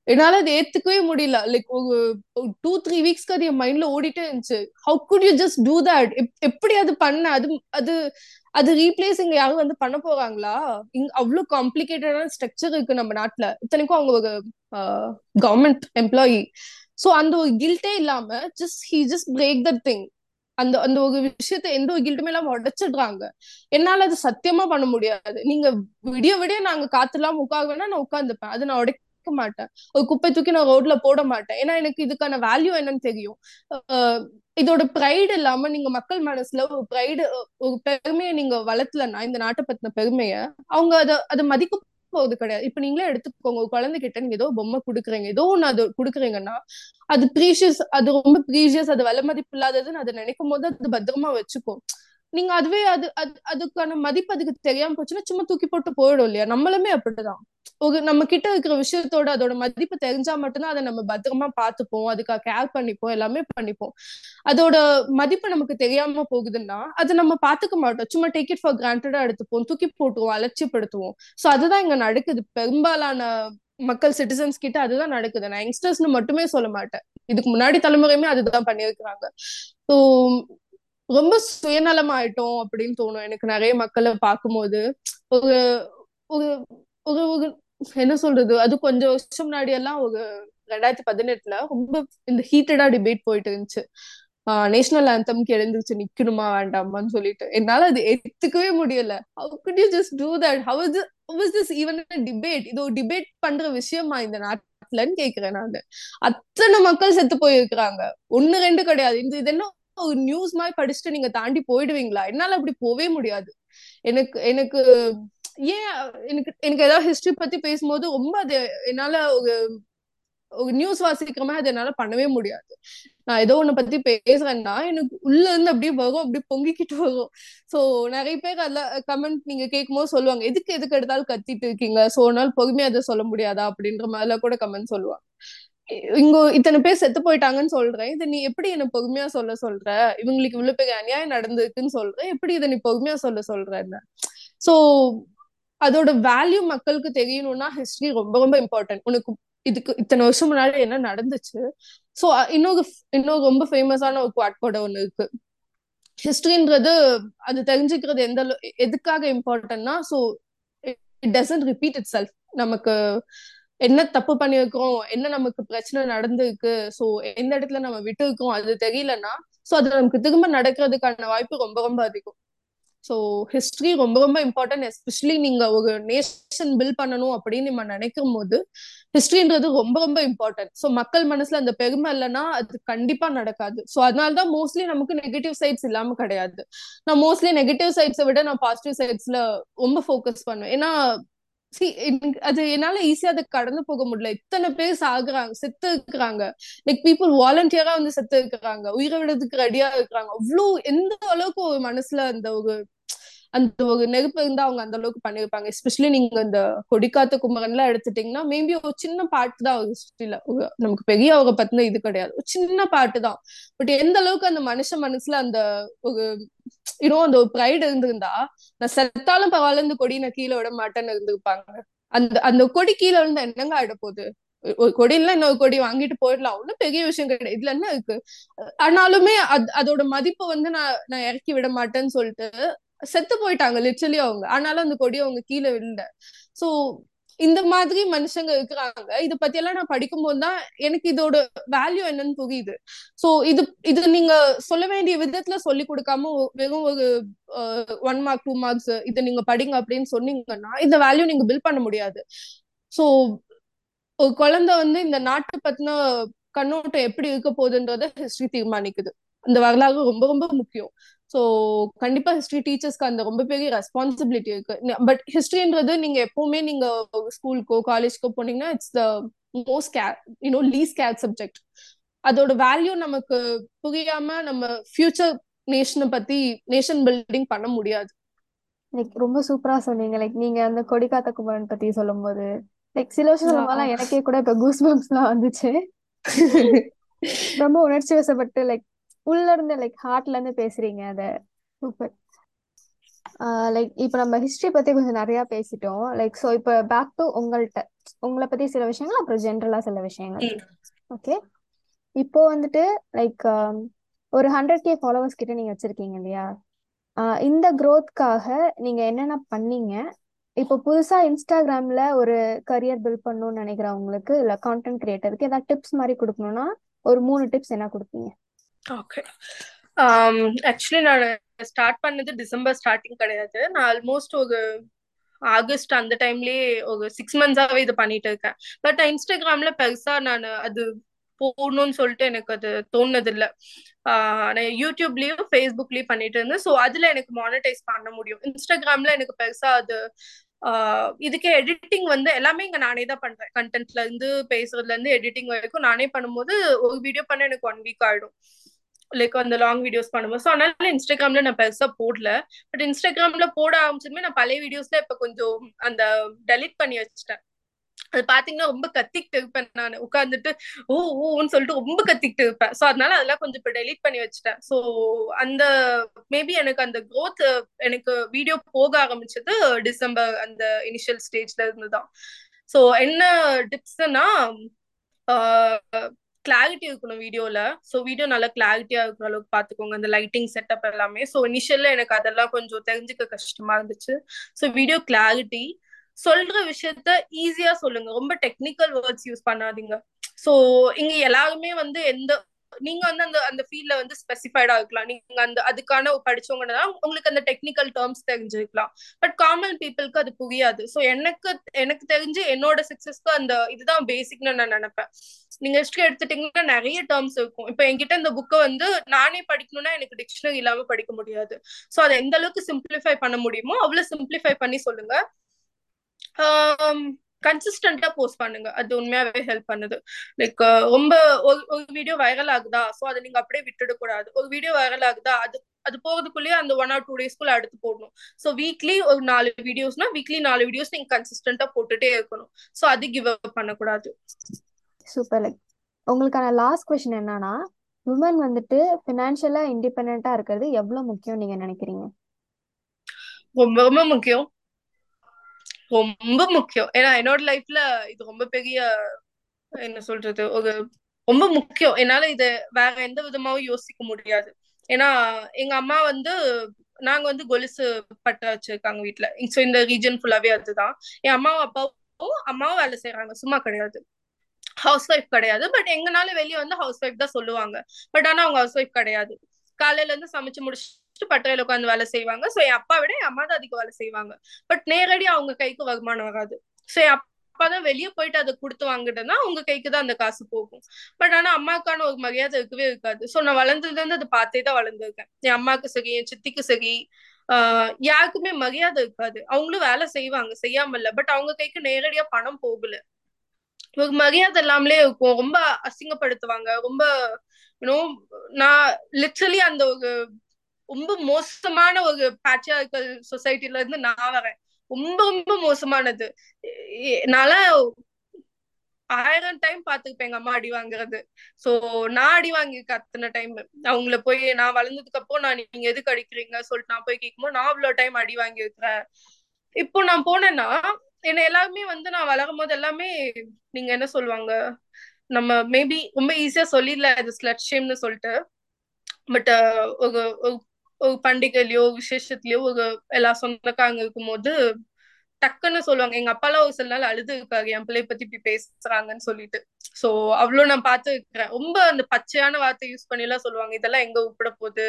என்னால அது ஏத்துக்கவே முடியல. லைக் ஒரு டூ த்ரீ வீக்ஸ்க்கு அது என் மைண்ட்ல ஓடிட்டே இருந்துச்சு. How could you just do that எப்படி அது பண்ண? அது அது அது ரீப்ளேஸ் இங்க யாரும் வந்து பண்ண போறாங்களா? இங்க அவ்வளவு காம்ப்ளிகேட்டடான ஸ்ட்ரக்சர் இருக்கு நம்ம நாட்டுல. இத்தனைக்கும் அவங்க ஒரு கவர்மெண்ட் எம்ப்ளாயி சோ அந்த ஒரு கில்ட்டே இல்லாம just he just break the thing அந்த அந்த ஒரு விஷயத்த எந்த ஒரு கில்ட்டுமே இல்லாம உடைச்சிடுறாங்க. என்னால அது சத்தியமா பண்ண முடியாது. நீங்க விடிய விடிய நாங்க காத்துலாம் உட்காக வேணா நான் உட்காந்துப்பேன். அது நான் உடைக்க மாட்டேன். ஒரு குப்பை தூக்கி நான் ரோட்ல போட மாட்டேன். ஏன்னா எனக்கு இதுக்கான வேல்யூ என்னன்னு தெரியும். இதோட ப்ரைடு இல்லாம நீங்க மக்கள் மனசுல ஒரு ப்ரைடு ஒரு பெருமையை நீங்க வளர்த்தலன்னா இந்த நாட்டை பத்தின பெருமைய அவங்க அதை அதை மதிக்க போகுது கிடையாது. இப்ப நீங்களே எடுத்துக்கோங்க குழந்தை குழந்தைகிட்ட நீங்க ஏதோ பொம்மை கொடுக்குறீங்க ஏதோ ஒண்ணு அது கொடுக்குறீங்கன்னா அது ப்ரீஷியஸ் அது ரொம்ப ப்ரீஷியஸ் அது விலை மதிப்பு இல்லாததுன்னு அதை நினைக்கும் போது அது பத்திரமா வச்சுக்கும். நீங்க அதுவே அது அது அதுக்கான மதிப்பு அதுக்கு தெரியாம போச்சுன்னா சும்மா தூக்கி போட்டு போயிடும் இல்லையா? நம்மளுமே அப்படிதான். ஒரு நம்ம கிட்ட இருக்கிற விஷயத்தோட அதோட மதிப்பு தெரிஞ்சா மட்டும்தான் அதை நம்ம பத்திரமா பார்த்துப்போம். அதுக்காக கேர் பண்ணிப்போம். எல்லாமே பண்ணிப்போம். அதோட மதிப்பு நமக்கு தெரியாம போகுதுன்னா அதை நம்ம பாத்துக்க மாட்டோம். சும்மா டேக் இட் ஃபார் கிராண்டடா எடுத்துப்போம். தூக்கி போட்டுவோம் அலட்சியப்படுத்துவோம். சோ அதுதான் இங்க நடக்குது. பெரும்பாலான மக்கள் சிட்டிசன்ஸ் கிட்ட அதுதான் நடக்குது. நான் யங்ஸ்டர்ஸ்னு மட்டுமே சொல்ல மாட்டேன். இதுக்கு முன்னாடி தலைமுறையுமே அதுதான் பண்ணியிருக்கிறாங்க. ஸோ ரொம்ப சுயநலமாயிட்டோம் அப்படின்னு தோணும். எனக்கு நிறைய மக்களை பார்க்கும்போது. ஒரு ஒரு ஒரு என்ன சொல்றது? அது கொஞ்சம் வருஷம் முன்னாடி எல்லாம் ஒரு ரெண்டாயிரத்தி பதினெட்டுல ரொம்ப இந்த ஹீட்டடா டிபேட் போயிட்டு இருந்துச்சு. நேஷனல் ஆந்தம்க்கு எழுந்துருச்சு நிக்கணுமா வேண்டாமான்னு சொல்லிட்டு. என்னால அது எடுத்துக்கவே முடியல. How could you just do that how is how is this even debate இது ஒரு டிபேட் பண்ற விஷயமா இந்த நாட்டுலன்னு கேக்குறேன் நான். அத்தனை மக்கள் செத்து போயிருக்கிறாங்க. ஒண்ணு ரெண்டு கிடையாது. இந்த இது என்ன ஒரு நியூஸ் மாதிரி படிச்சுட்டு நீங்க தாண்டி போயிடுவீங்களா? என்னால அப்படி போவே முடியாது. எனக்கு எனக்கு ஏன் எனக்கு எனக்கு ஏதாவது ஹிஸ்டரி பத்தி பேசும்போது ரொம்ப அது என்னால ஒரு ஒரு நியூஸ் வாசிக்கிற மாதிரி அது என்னால பண்ணவே முடியாது. நான் ஏதோ ஒண்ணு பத்தி பேசுறேன்னா எனக்கு உள்ள இருந்து அப்படியே வரும் அப்படியே பொங்கிக்கிட்டு வரும். சோ நிறைய பேர் அதுல கமெண்ட் நீங்க கேட்கும் போது சொல்லுவாங்க எதுக்கு எதுக்கு எடுத்தாலும் கத்திட்டு இருக்கீங்க? சோ நாள் பொறுமையா அதை சொல்ல முடியாதா? அப்படின்ற மாதிரிலாம் கூட கமெண்ட் சொல்லுவாங்க. இங்க இத்தனை பேர் செத்து போயிட்டாங்கன்னு சொல்றேன். இதை நீ எப்படி என்ன பொறுமையா சொல்ல சொல்ற? இவங்களுக்கு இவ்வளவு பெரிய அநியாயம் நடந்திருக்குன்னு சொல்றேன். எப்படி இதை நீ பொறுமையா சொல்ல சொல்ற என்ன சோ அதோட வேல்யூ மக்களுக்கு தெரியணும்னா ஹிஸ்டரி ரொம்ப ரொம்ப இம்பார்ட்டன்ட் உனக்கு இதுக்கு இத்தனை வருஷம் முன்னாடி என்ன நடந்துச்சு? ஸோ இன்னொரு இன்னொரு ரொம்ப ஃபேமஸான ஒரு குவாட் ஒன்று இருக்கு. ஹிஸ்டரின்றது அது தெரிஞ்சுக்கிறது எந்த எதுக்காக இம்பார்ட்டன்ட்னா so it doesn't repeat itself நமக்கு என்ன தப்பு பண்ணியிருக்கோம் என்ன நமக்கு பிரச்சனை நடந்திருக்கு ஸோ எந்த இடத்துல நம்ம விட்டு இருக்கோம் அது தெரியலன்னா ஸோ அது நமக்கு திரும்ப நடக்கிறதுக்கான வாய்ப்பு ரொம்ப ரொம்ப அதிகம். ஸோ ஹிஸ்ட்ரி ரொம்ப ரொம்ப இம்பார்ட்டன்ட் எஸ்பெஷலி நீங்க ஒரு நேஷன் பில் பண்ணணும் அப்படின்னு நம்ம நினைக்கும் போது ஹிஸ்ட்ரின்றது ரொம்ப ரொம்ப இம்பார்ட்டன்ட் ஸோ மக்கள் மனசுல அந்த பெருமை இல்லைன்னா அது கண்டிப்பா நடக்காது. ஸோ அதனாலதான் மோஸ்ட்லி நமக்கு நெகட்டிவ் சைட்ஸ் இல்லாம கிடையாது. நான் மோஸ்ட்லி நெகட்டிவ் சைட்ஸை விட நான் பாசிட்டிவ் சைட்ஸ்ல ரொம்ப ஃபோக்கஸ் பண்ணுவேன். ஏன்னா சி அது என்னால ஈஸியா அதை கடந்து போக முடியல. இத்தனை பேர் சாகுறாங்க செத்து இருக்கிறாங்க. லைக் பீப்புள் வாலண்டியரா வந்து செத்து இருக்கிறாங்க. உயிரை விடுறதுக்கு ரெடியா இருக்கிறாங்க. அவ்வளோ எந்த அளவுக்கு ஒரு மனசுல அந்த ஒரு அந்த ஒரு நெருப்பு இருந்தா அவங்க அந்த அளவுக்கு பண்ணிருப்பாங்க எஸ்பெஷலி நீங்க இந்த கொடிக்காத்த குமரன்லாம் எடுத்துட்டீங்கன்னா மேபி ஒரு சின்ன பாட்டு தான் அவர் ஹிஸ்டரியில நமக்கு பெரிய அவங்க பத்தின இது கிடையாது. ஒரு சின்ன பாட்டு தான். பட் எந்த அளவுக்கு அந்த மனுஷ மனசுல அந்த ஒரு யூனோ அந்த ஒரு ப்ரைடு இருந்திருந்தா நான் செத்தாலும் பரவாயில்ல இந்த கொடி நான் கீழே விட மாட்டேன்னு இருந்திருப்பாங்க. அந்த அந்த கொடி கீழே இருந்தா என்னங்க ஆயிட போகுது ஒரு கொடியில இன்னொரு கொடி வாங்கிட்டு போயிடலாம். ஒன்றும் பெரிய விஷயம் கிடையாது. இதுல என்ன இருக்கு? ஆனாலுமே அது அதோட மதிப்பு வந்து நான் நான் இறக்கி விட மாட்டேன்னு சொல்லிட்டு செத்து போயிட்டாங்க லிட்ரலி அவங்க. ஆனாலும் அந்த கொடி அவங்க கீழே விழுந்த. சோ இந்த மாதிரி மனுஷங்க இருக்கிறாங்க. இத பத்தி எல்லாம் நான் படிக்கும் போதுதான் எனக்கு இதோட வேல்யூ என்னன்னு புரியுது. சோ இது இது நீங்க சொல்ல வேண்டிய விதத்துல சொல்லி கொடுக்காம வெறும் ஒரு ஒன் மார்க் டூ மார்க்ஸ் இதை நீங்க படிங்க அப்படின்னு சொன்னீங்கன்னா இந்த வேல்யூ நீங்க பில் பண்ண முடியாது. சோ ஒரு குழந்தை வந்து இந்த நாட்டு பத்தின கண்ணோட்டம் எப்படி இருக்க போகுதுன்றத ஹிஸ்டரி தீர்மானிக்குது. அந்த வரலாறு ரொம்ப ரொம்ப முக்கியம். ஸோ கண்டிப்பா ஹிஸ்டரி டீச்சர்ஸ்க்கு அந்த ரொம்ப பெரிய ரெஸ்பான்சிபிலிட்டி இருக்கு. பட் ஹிஸ்டரின்றது நீங்க எப்பவுமே நீங்க ஸ்கூலுக்கோ காலேஜ்க்கோ போனீங்கன்னா it's the most K you know least care subject அதோட வேல்யூ நமக்கு புரியாம நம்ம ஃபியூச்சர் நேஷனை பத்தி நேஷன் பில்டிங் பண்ண முடியாது. லைக் ரொம்ப சூப்பரா சொன்னீங்க. லைக் நீங்க அந்த கொடிக்காத்த குமரன் பத்தி சொல்லும்போது லைக் சில சொல்லும்போது எனக்கே கூட இப்ப கூஸ் பம்ப்ஸ்லாம் வந்துச்சு. ரொம்ப உணர்ச்சி வசப்பட்டு லைக் உள்ள இருந்து லைக் ஹார்ட்ல இருந்து பேசுறீங்க அத. சூப்பர் லைக் இப்போ நம்ம ஹிஸ்டரி பத்தி கொஞ்சம் நிறைய பேசிட்டோம். லைக் ஸோ இப்போ பேக் டு உங்கள்கிட்ட உங்களை பத்தி சில விஷயங்கள் அப்புறம் ஜென்ரலா சில விஷயங்கள். ஓகே இப்போ வந்துட்டு லைக் ஒரு ஹண்ட்ரட் கே ஃபாலோவர்ஸ் கிட்ட நீங்க வச்சிருக்கீங்க இல்லையா? இந்த க்ரோத்காக நீங்க என்னென்ன பண்ணீங்க? இப்போ புதுசா இன்ஸ்டாகிராம்ல ஒரு கரியர் பில்ட் பண்ணணும்னு நினைக்கிறவங்களுக்கு இல்ல கான்டென்ட் கிரியேட்டருக்கு ஏதாவது டிப்ஸ் மாதிரி கொடுக்கணும்னா ஒரு மூணு டிப்ஸ் என்ன கொடுப்பீங்க? ஓகே ஆக்சுவலி um, நான் ஸ்டார்ட் பண்ணது டிசம்பர் ஸ்டார்டிங் கிடையாது. நான் ஆல்மோஸ்ட் ஒரு ஆகஸ்ட் அந்த டைம்லயே ஒரு சிக்ஸ் மந்த்ஸாவே இது பண்ணிட்டு இருக்கேன். பட் இன்ஸ்டாகிராம்ல பெருசா நான் அது போடணும்னு சொல்லிட்டு எனக்கு அது தோணுது இல்ல நான் யூடியூப்லயும் ஃபேஸ்புக்லயும் பண்ணிட்டு இருந்தேன். ஸோ அதுல எனக்கு மானிட்டைஸ் பண்ண முடியும். இன்ஸ்டாகிராம்ல எனக்கு பெருசா அது இதுக்கே எடிட்டிங் வந்து எல்லாமே இங்க நானே தான் பண்றேன். கண்டென்ட்ல இருந்து பேசுறதுல இருந்து எடிட்டிங் வரைக்கும் நானே பண்ணும்போது ஒரு வீடியோ பண்ண எனக்கு ஒன் வீக் ஆயிடும். லைக் அந்த லாங் வீடியோஸ் பண்ணுவோம் ஸோ அதனால இன்ஸ்டாகிராம்ல நான் பெருசா போடல. பட் இன்ஸ்டாகிராம்ல போட ஆரம்பிச்சதுமே நான் பழைய வீடியோஸ்ல இப்ப கொஞ்சம் அந்த டெலிட் பண்ணி வச்சுட்டேன். அது பாத்தீங்கன்னா ரொம்ப கத்திக்கிட்டு இருப்பேன் நான். உட்காந்துட்டு ஓ ஓன்னு சொல்லிட்டு ரொம்ப கத்திக்கிட்டு இருப்பேன். ஸோ அதனால அதெல்லாம் கொஞ்சம் இப்போ டெலிட் பண்ணி வச்சுட்டேன். ஸோ அந்த மேபி எனக்கு அந்த க்ரோத் எனக்கு வீடியோ போக ஆரம்பிச்சது டிசம்பர் அந்த இனிஷியல் ஸ்டேஜ்ல இருந்துதான். ஸோ என்ன டிப்ஸ்னா கிளாரிட்டி இருக்கணும் வீடியோல ஸோ வீடியோ நல்லா கிளாரிட்டியா இருக்கிற அளவுக்கு பாத்துக்கோங்க. அந்த லைட்டிங் செட்டப் எல்லாமே. ஸோ இனிஷியல்ல எனக்கு அதெல்லாம் கொஞ்சம் தெரிஞ்சுக்க கஷ்டமா இருந்துச்சு. ஸோ வீடியோ கிளாரிட்டி சொல்ற விஷயத்த ஈஸியா சொல்லுங்க. ரொம்ப டெக்னிக்கல் வேர்ட்ஸ் யூஸ் பண்ணாதீங்க. ஸோ இங்க எல்லாருமே வந்து எந்த நீங்க வந்து அந்த அந்த ஃபீல்ட்ல வந்து ஸ்பெசிஃபைடா இருக்கலாம். நீங்க அந்த அதுக்கான படிச்சவங்கன்னா உங்களுக்கு அந்த டெக்னிக்கல் டேர்ம்ஸ் தெரிஞ்சிருக்கலாம். பட் காமன் பீப்புளுக்கு அது புரியாது. ஸோ எனக்கு எனக்கு தெரிஞ்சு என்னோட சக்சஸ்க்கு அந்த இதுதான் பேசிக்னு நான் நினைப்பேன். நீங்க ஹிஸ்டரி எடுத்துட்டீங்கன்னா நிறைய டேர்ம்ஸ் இருக்கும். இப்போ என்கிட்ட இந்த புக்கை வந்து நானே படிக்கணும்னா எனக்கு டிக்ஷனரி இல்லாம படிக்க முடியாது. ஸோ அதை எந்த அளவுக்கு சிம்பிளிஃபை பண்ண முடியுமோ அவ்வளவு சிம்பிளிஃபை பண்ணி சொல்லுங்க. கன்சிஸ்டண்டா போஸ்ட் பண்ணுங்க. அது உண்மையாவே ஹெல்ப் பண்ணுது. லைக் ரொம்ப ஒரு ஒரு வீடியோ வைரல் ஆகுதா? ஸோ அதை நீங்க அப்படியே விட்டுட கூடாது ஒரு வீடியோ வைரல் ஆகுதா? அது அது போகிறதுக்குள்ளேயே அந்த ஒன் ஆர் டூ டேஸ்க்குள்ள அடுத்து போடணும். ஸோ வீக்லி ஒரு நாலு வீடியோஸ்னா வீக்லி நாலு வீடியோஸ் நீங்க கன்சிஸ்டண்டா போட்டுட்டே இருக்கணும். ஸோ அது கிவ் அப் பண்ணக்கூடாது. சூப்பர் லைக் உங்களுக்கான லாஸ்ட் கொஸ்டின் என்னன்னா உமன் வந்துட்டு ஃபினான்ஷியலா இண்டிபெண்டா இருக்கிறது எவ்வளவு முக்கியம் நீங்க நினைக்கிறீங்க? ரொம்ப ரொம்ப முக்கியம். ரொம்ப முக்கியம். ஏன்னா என்னோட லைஃப்ல இது ரொம்ப பெரிய என்ன சொல்றது ஒரு ரொம்ப முக்கியம். என்னால இது வேற எந்த விதமாவும் யோசிக்க முடியாது. ஏன்னா எங்க அம்மா வந்து நாங்க வந்து கொலுசு பட்ட வச்சிருக்காங்க வீட்டுல ஸோ இந்த ரீஜன் ஃபுல்லாவே அதுதான். என் அம்மாவும் அப்பாவும் அம்மாவும் வேலை செய்யறாங்க சும்மா கிடையாது. ஹவுஸ் ஒய்ஃப் கிடையாது. பட் எங்கனாலும் வெளியே வந்து ஹவுஸ் ஒய்ஃப் தான் சொல்லுவாங்க. பட் ஆனா அவங்க ஹவுஸ் ஒய்ஃப் கிடையாது. காலையில இருந்து சமைச்சு முடிச்சு பட்டறையில உட்காந்து வேலை செய்வாங்க. சோ என் அப்பா விட என் அம்மா தான் அதிகம் வேலை செய்வாங்க. பட் நேரடி அவங்க கைக்கு வருமானம் வராது. சோ என் அப்பா தான் வெளியே போயிட்டு அதை கொடுத்து வாங்கிட்டேன்னா உங்க கைக்கு தான் அந்த காசு போகும். பட் ஆனா அம்மாக்கான ஒரு மரியாதை இருக்கவே இருக்காது. சோ நான் வளர்ந்ததுல இருந்து அதை பார்த்தே தான் வளர்ந்துருக்கேன். என் அம்மாவுக்கு சரி என் சித்திக்கு சரி ஆஹ் யாருக்குமே மரியாதை இருக்காது. அவங்களும் வேலை செய்வாங்க செய்யாம இல்ல. பட் அவங்க கைக்கு நேரடியா பணம் போகல. ஒரு மரியாதை இல்லாமலே இருக்கும். ரொம்ப அசிங்கப்படுத்துவாங்க. ரொம்ப யூனோ நான் லிட்ரலி அந்த ஒரு ரொம்ப மோசமான ஒரு பேட்ரியார்கல் சொசைட்டில இருந்து நான் வரேன். ரொம்ப ரொம்ப மோசமானது. என்னால ஆயிரம் டைம் பாத்துருப்பேன் எங்க அம்மா அடி வாங்குறது. சோ நான் அடி வாங்கியிருக்கேன் அத்தனை டைம் அவங்கள போய் நான் வளர்ந்ததுக்கு அப்புறம் நான் நீங்க எதுக்கு அடிக்கிறீங்க? சொல்லிட்டு நான் போய் கேட்கும்போது நான் அவ்வளவு டைம் அடி வாங்கியிருக்கிறேன். இப்போ நான் போனேன்னா என்ன எல்லாருமே வந்து நான் வளரும் போது எல்லாமே நீங்க என்ன சொல்லுவாங்க? நம்ம மேபி ரொம்ப ஈஸியா சொல்லிடல இது ஸ்லட் ஷேம்னு சொல்லிட்டு. பட் ஒரு ஒரு பண்டிகைலயோ விசேஷத்துலயோ ஒரு எல்லா சொந்தக்காரங்க இருக்கும்போது டக்குன்னு சொல்லுவாங்க. எங்க அப்பாலாம் ஒரு சில நாள் அழுது இருக்காரு என் பிள்ளைய பத்தி இப்படி பேசுறாங்கன்னு சொல்லிட்டு. சோ அவ்வளவு நான் பார்த்து இருக்கிறேன் ரொம்ப அந்த பச்சையான வார்த்தை யூஸ் பண்ணி எல்லாம் சொல்லுவாங்க. இதெல்லாம் எங்க உப்பிட போகுது?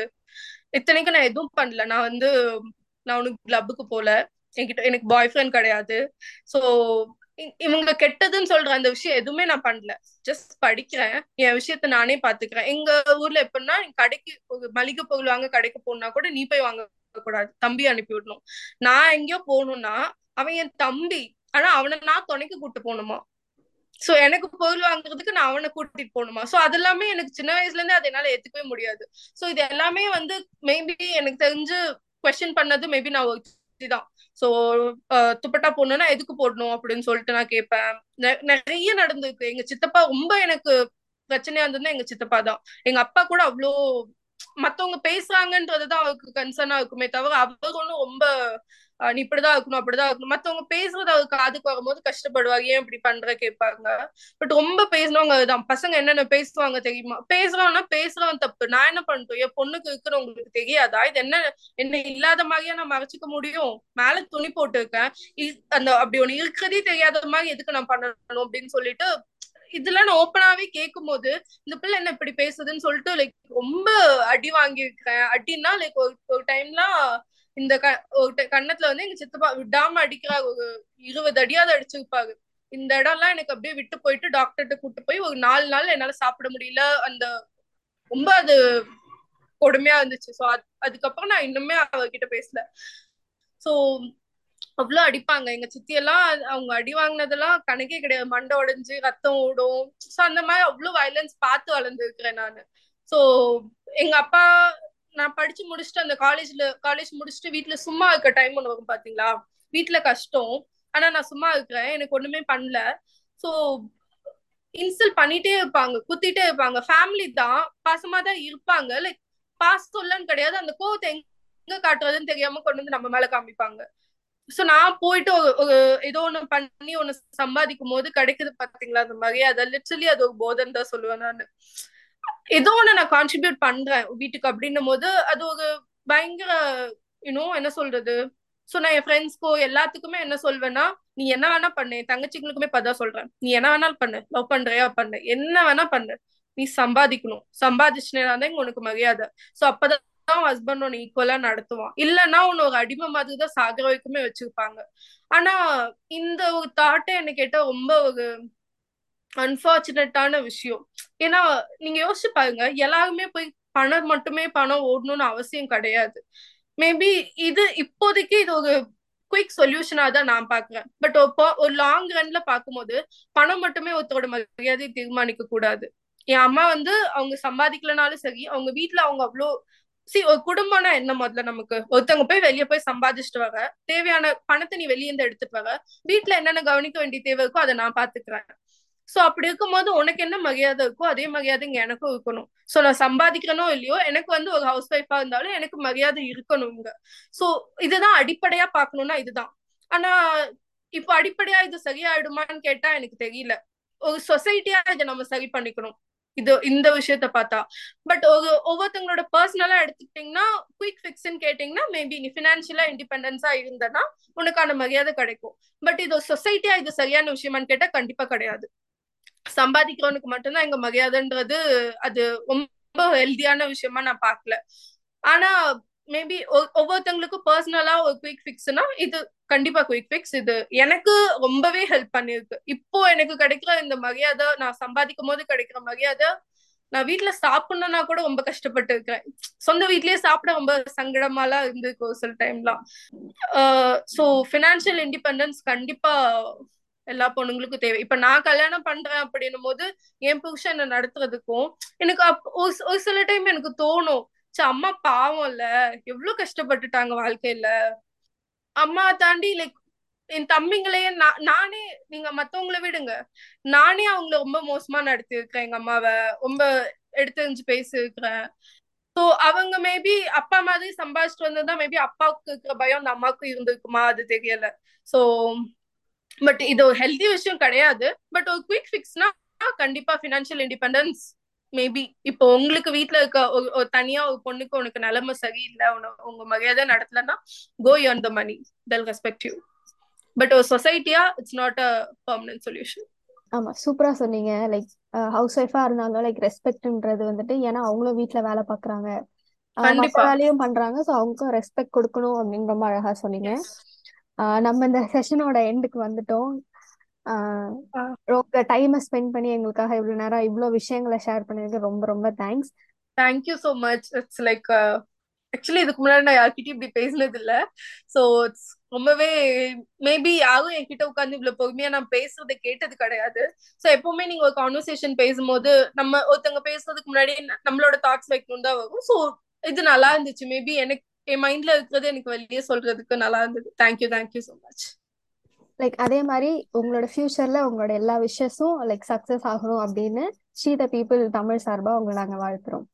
இத்தனைக்கும் நான் எதுவும் பண்ணல. நான் வந்து நான் உனக்கு கிளப்புக்கு போல. என்கிட்ட எனக்கு பாய் ஃப்ரெண்ட் கிடையாது. சோ இவங்க கெட்டதுன்னு சொல்ற அந்த விஷயம் எதுவுமே நான் பண்ணல. ஜஸ்ட் படிக்கிறேன். என் விஷயத்த நானே பாத்துக்கிறேன். எங்க ஊர்ல எப்படின்னா கடைக்கு மளிகை பொருள் வாங்க கடைக்கு போனா கூட நீ போய் வாங்க கூடாது. தம்பி அனுப்பி விடணும். நான் எங்கேயோ போகணும்னா அவன் என் தம்பி. ஆனா அவனை நான் துணைக்கு கூட்டு போகணுமா? சோ எனக்கு பொருள் வாங்குறதுக்கு நான் அவனை கூட்டிட்டு போகணுமா? சோ அது எல்லாமே எனக்கு சின்ன வயசுல இருந்தே அதை என்னால ஏத்துக்கவே முடியாது. சோ இது எல்லாமே வந்து மேபி எனக்கு தெரிஞ்சு கொஸ்டின் பண்ணது மேபி நான் தான் சோ துப்பட்டா போடணும்னா எதுக்கு போடணும் அப்படின்னு சொல்லிட்டு நான் கேட்பேன். நிறைய நடந்திருக்கு. எங்க சித்தப்பா ரொம்ப எனக்கு பிரச்சனையா இருந்ததுன்னா எங்க சித்தப்பா தான். எங்க அப்பா கூட அவ்வளோ மத்தவங்க பேசுறாங்கன்றதுதான் அவருக்கு கன்சர்னா இருக்குமே தவிர அவர் ஒன்றும் ரொம்ப நீ இப்படிதான் இருக்கணும் அப்படிதான் இருக்கணும் மத்தவங்க பேசுறது அவர் காதுக்கு வரும்போது கஷ்டப்படுவாங்க ஏன் இப்படி பண்ற கேட்பாங்க. பட் ரொம்ப பேசினவங்க அதுதான். பசங்க என்னென்ன பேசுவாங்க தெரியுமா? பேசுறோம்னா பேசுறவன் தப்பு. நான் என்ன பண்ணிட்டோம்? என் பொண்ணுக்கு இருக்கிறவங்களுக்கு தெரியாதா? இது என்ன என்ன இல்லாத மாதிரியா நான் மறைச்சிக்க முடியும்? மேல துணி போட்டு இருக்கேன் அந்த அப்படி ஒண்ணு இருக்கிறதே தெரியாத மாதிரி எதுக்கு நான் பண்ணணும் அப்படின்னு சொல்லிட்டு இதெல்லாம் நான் ஓப்பனாவே கேட்கும் போது இந்த பிள்ளை என்ன இப்படி பேசுதுன்னு சொல்லிட்டு லைக் ரொம்ப அடி வாங்கி அடின்னா லைக் ஒரு டைம்லாம் இந்த க ஒரு கண்ணத்துல வந்து எங்க சித்தப்பா விடாம அடிக்கிறாங்க ஒரு இருபது அடியாவது அடிச்சிருப்பாரு இந்த இடம்லாம் எனக்கு அப்படியே விட்டு போயிட்டு டாக்டர்கிட்ட கூட்டு போய் ஒரு நாலு நாள் என்னால சாப்பிட முடியல. அந்த ரொம்ப அது கொடுமையா இருந்துச்சு. ஸோ அதுக்கப்புறம் நான் இன்னுமே அவகிட்ட பேசல. ஸோ அவ்வளவு அடிப்பாங்க. எங்க சித்தி எல்லாம் அவங்க அடி வாங்கினதெல்லாம் கணக்கே கிடையாது. மண்டை உடைஞ்சு ரத்தம் ஓடும். ஸோ அந்த மாதிரி அவ்வளவு வயலன்ஸ் பார்த்து வளர்ந்துருக்கிறேன் நான். ஸோ எங்க அப்பா நான் படிச்சு முடிச்சுட்டு அந்த காலேஜ்ல காலேஜ் முடிச்சுட்டு வீட்டுல சும்மா இருக்க டைம் ஒண்ணு வரும் பாத்தீங்களா? வீட்டுல கஷ்டம். ஆனா நான் சும்மா இருக்கிறேன். எனக்கு ஒண்ணுமே பண்ணல. சோ இன்ஸ்டால் பண்ணிட்டே இருப்பாங்க. குத்திட்டே இருப்பாங்க. ஃபேமிலி தான் பாசமா தான் இருப்பாங்க. லைக் பாஸ் சொல்லன்னு கிடையாது. அந்த கோவத்தை எங்க காட்டுறதுன்னு தெரியாம கொண்டு வந்து நம்ம மேல காமிப்பாங்க. சோ நான் போயிட்டு ஒரு ஏதோ ஒண்ணு பண்ணி ஒண்ணு சம்பாதிக்கும் போது கிடைக்குது பாத்தீங்களா? அந்த மரியாதை லிட்ரலி அது ஒரு போதன் தான் சொல்லுவேன் நான். ஏதோ ஒண்ணு நான் கான்ட்ரிபியூட் பண்றேன் வீட்டுக்கு அப்படின்னும் போது அது ஒரு பயங்கர யூனோ என்ன சொல்றது? சோ நான் என் ஃப்ரெண்ட்ஸ்க்கோ எல்லாத்துக்குமே என்ன சொல்வேன்னா நீ என்ன வேணா பண்ணு தங்கச்சிங்களுக்குமே இப்பதான் சொல்றேன். நீ என்ன வேணாலும் பண்ணு லவ் பண்றியா பண்ணு. என்ன வேணா பண்ணு. நீ சம்பாதிக்கணும். சம்பாதிச்சுனா தான் உனக்கு மரியாதை. சோ அப்பதான் ஹஸ்பண்ட் உன்னை ஈக்குவலா நடத்துவான். இல்லைன்னா உன்னை ஒரு அடிமை மாதிரி தான் சாகிற வரைக்குமே வச்சிருப்பாங்க. ஆனா இந்த ஒரு தாட்டை என்ன கேட்டா ரொம்ப ஒரு அன்பார்ச்சுனேட்டான விஷயம். ஏன்னா நீங்க யோசிச்சு பாருங்க எல்லாருமே போய் பணம் மட்டுமே பணம் ஓடணும்னு அவசியம் கிடையாது. மேபி இது இப்போதைக்கு இது ஒரு குயிக் சொல்யூஷனா தான் நான் பாக்குறேன் பட் ஒரு லாங் ரன்ல பாக்கும்போது பணம் மட்டுமே ஒருத்தரோட மரியாதையை தீர்மானிக்க கூடாது. என் அம்மா வந்து அவங்க சம்பாதிக்கலனாலும் சரி அவங்க வீட்டுல அவங்க அவ்வளோ சி ஒரு குடும்பம்னா என்ன முதல்ல நமக்கு? ஒருத்தவங்க போய் வெளியே போய் சம்பாதிச்சுட்டு வர தேவையான பணத்தை நீ வெளியே இருந்து எடுத்துட்டு வர வீட்டுல என்னென்ன கவனிக்க வேண்டிய தேவை இருக்கோ அதை நான் பாத்துக்கிறேன் சோ அப்படி இருக்கும்போது உனக்கு என்ன மரியாதை இருக்கோ அதே மரியாதை இங்க எனக்கும் இருக்கணும். சோ நான் சம்பாதிக்கிறனோ இல்லையோ எனக்கு வந்து ஒரு ஹவுஸ் ஒய்ஃபா இருந்தாலும் எனக்கு மரியாதை இருக்கணும் இங்க சோ இதுதான் அடிப்படையா பாக்கணும்னா இதுதான். ஆனா இப்போ அடிப்படையா இது சரியாயிடுமான்னு கேட்டா எனக்கு தெரியல. ஒரு சொசைட்டியா இதை நம்ம சரி பண்ணிக்கணும். இது இந்த விஷயத்த பார்த்தா. பட் ஒரு ஒவ்வொருத்தங்களோட பர்சனலா எடுத்துக்கிட்டீங்கன்னா குயிக் ஃபிக்ஸ்ன்னு கேட்டீங்கன்னா மேபி நீ ஃபினான்ஷியலா இண்டிபெண்டன்ஸா இருந்தனா உனக்கான மரியாதை கிடைக்கும். பட் இது சொசைட்டியா இது சரியான விஷயமான்னு கேட்டா கண்டிப்பா கிடையாது. சம்பாதிக்கிறவனுக்கு மட்டும்தான் எங்க மரியாதைன்றது அது ரொம்ப ஹெல்தியான விஷயமா நான் பாக்கல ஆனா மேபி ஒவ்வொருத்தவங்களுக்கும் பர்சனலா ஒரு குயிக் ஃபிக்ஸ்னா இது கண்டிப்பா குயிக் ஃபிக்ஸ் இது எனக்கு ரொம்பவே ஹெல்ப் பண்ணிருக்கு இப்போ எனக்கு கிடைக்கிற இந்த மரியாதை நான் சம்பாதிக்கும் போது கிடைக்கிற மரியாதை நான் வீட்டுல சாப்பிடணும்னா கூட ரொம்ப கஷ்டப்பட்டு இருக்கிறேன் சொந்த வீட்லயே சாப்பிட ரொம்ப சங்கடமாலாம் இருந்திருக்கு ஒரு சில டைம்லாம் ஸோ ஃபினான்ஷியல் இண்டிபெண்டன்ஸ் கண்டிப்பா எல்லா பொண்ணுங்களுக்கும் தேவை. இப்ப நான் கல்யாணம் பண்றேன் அப்படின்னும் போது என் புருஷன் நடத்துறதுக்கும் எனக்கு ஒரு சில டைம் எனக்கு தோணும் அம்மா பாவம் இல்ல எவ்வளவு கஷ்டப்பட்டுட்டாங்க வாழ்க்கையில. அம்மா தாண்டி லைக் என் தம்பிங்களையே நானே நீங்க மத்தவங்களை விடுங்க. நானே அவங்கள ரொம்ப மோசமா நடத்திருக்கேன் எங்க அம்மாவை. ரொம்ப எடுத்து பேசிருக்கிறேன் ஸோ அவங்க மேபி அப்பா மாதிரி சம்பாதிச்சுட்டு வந்ததுதான் மேபி அப்பாவுக்கு இருக்கிற பயம் அந்த அம்மாவுக்கு இருந்திருக்குமா? அது தெரியல. ஸோ பட் இது ஒரு ஹெல்தி விஷயம் கிடையாது. பட் ஒரு குயிக் ஃபிக்ஸ்னா கண்டிப்பா ஃபினான்ஷியல் இண்டிபெண்டன்ஸ் மேபி இப்போ உங்களுக்கு வீட்டுல இருக்க ஒரு தனியா ஒரு பொண்ணுக்கு உனக்கு நிலைமை சரியில்லை உங்க மரியாதை நடத்தலன்னா go earn the money they'll respect you but ஒரு சொசைட்டியா it's not a permanent solution ஆமா சூப்பரா சொன்னீங்க. லைக் ஹவுஸ் ஒய்ஃபா இருந்தாலும் லைக் ரெஸ்பெக்ட்ன்றது வந்துட்டு ஏன்னா அவங்களும் வீட்டுல வேலை பாக்குறாங்க வேலையும் பண்றாங்க. ஸோ அவங்களுக்கும் ரெஸ்பெக்ட் கொடுக்கணும் அப்படின்னு ரொம்ப அழகா சொன்னீங்க. நம்ம இந்த செஷனோட எண்டுக்கு வந்துட்டோம். ரொம்ப டைமை ஸ்பெண்ட் பண்ணி எங்களுக்காக இவ்வளவு நேரம் இவ்வளவு விஷயங்களை ஷேர் பண்ணதுக்கு ரொம்ப ரொம்ப thanks thank you so much it's like actually இதுக்கு முன்னாடி நான் யார்கிட்டயும் இப்படி பேசினது இல்ல ஸோ இட்ஸ் ரொம்பவே மேபி யாரும் என்கிட்ட உட்காந்து இவ்வளவு பொறுமையா நான் பேசுறதை கேட்டது கிடையாது. ஸோ எப்பவுமே நீங்க ஒரு கான்வர்சேஷன் பேசும்போது நம்ம ஒருத்தவங்க பேசுறதுக்கு முன்னாடி நம்மளோட தாட்ஸ் வைக்கணும் தான் வரும். ஸோ இது நல்லா இருந்துச்சு. மேபி எனக்கு என் மைண்ட்ல இருக்கிறது எனக்கு வெளியே சொல்றதுக்கு நல்லா இருந்தது. Thank you thank you so much like அதே மாதிரி உங்களோட ஃபியூச்சர்ல உங்களோட எல்லா விஷயஸும் லைக் சக்சஸ் ஆகணும் அப்படின்னு ஸ்ரீ த பீப்புள் தமிழ் சார்பா உங்களை நாங்க வாழ்த்துறோம்.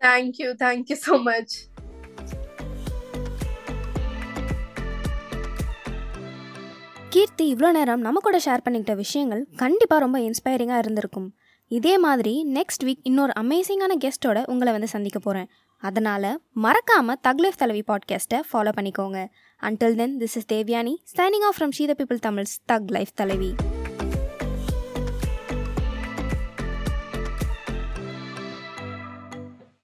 Thank you thank you so much Keerthi இவ்வளோ நேரம் நம்ம கூட ஷேர் பண்ணிக்கிட்ட விஷயங்கள் கண்டிப்பாக ரொம்ப இன்ஸ்பைரிங்காக இருந்திருக்கும். இதே மாதிரி நெக்ஸ்ட் வீக் இன்னொரு அமேசிங்கான கெஸ்ட்டோட உங்களை வந்து சந்திக்க போகிறேன் அதனால் மறக்காமல் தக்லைஃப் தலைவி பாட்காஸ்ட்டை ஃபாலோ பண்ணிக்கோங்க. Until then this is Devyani signing off from she the people Tamils thug life Thalaivi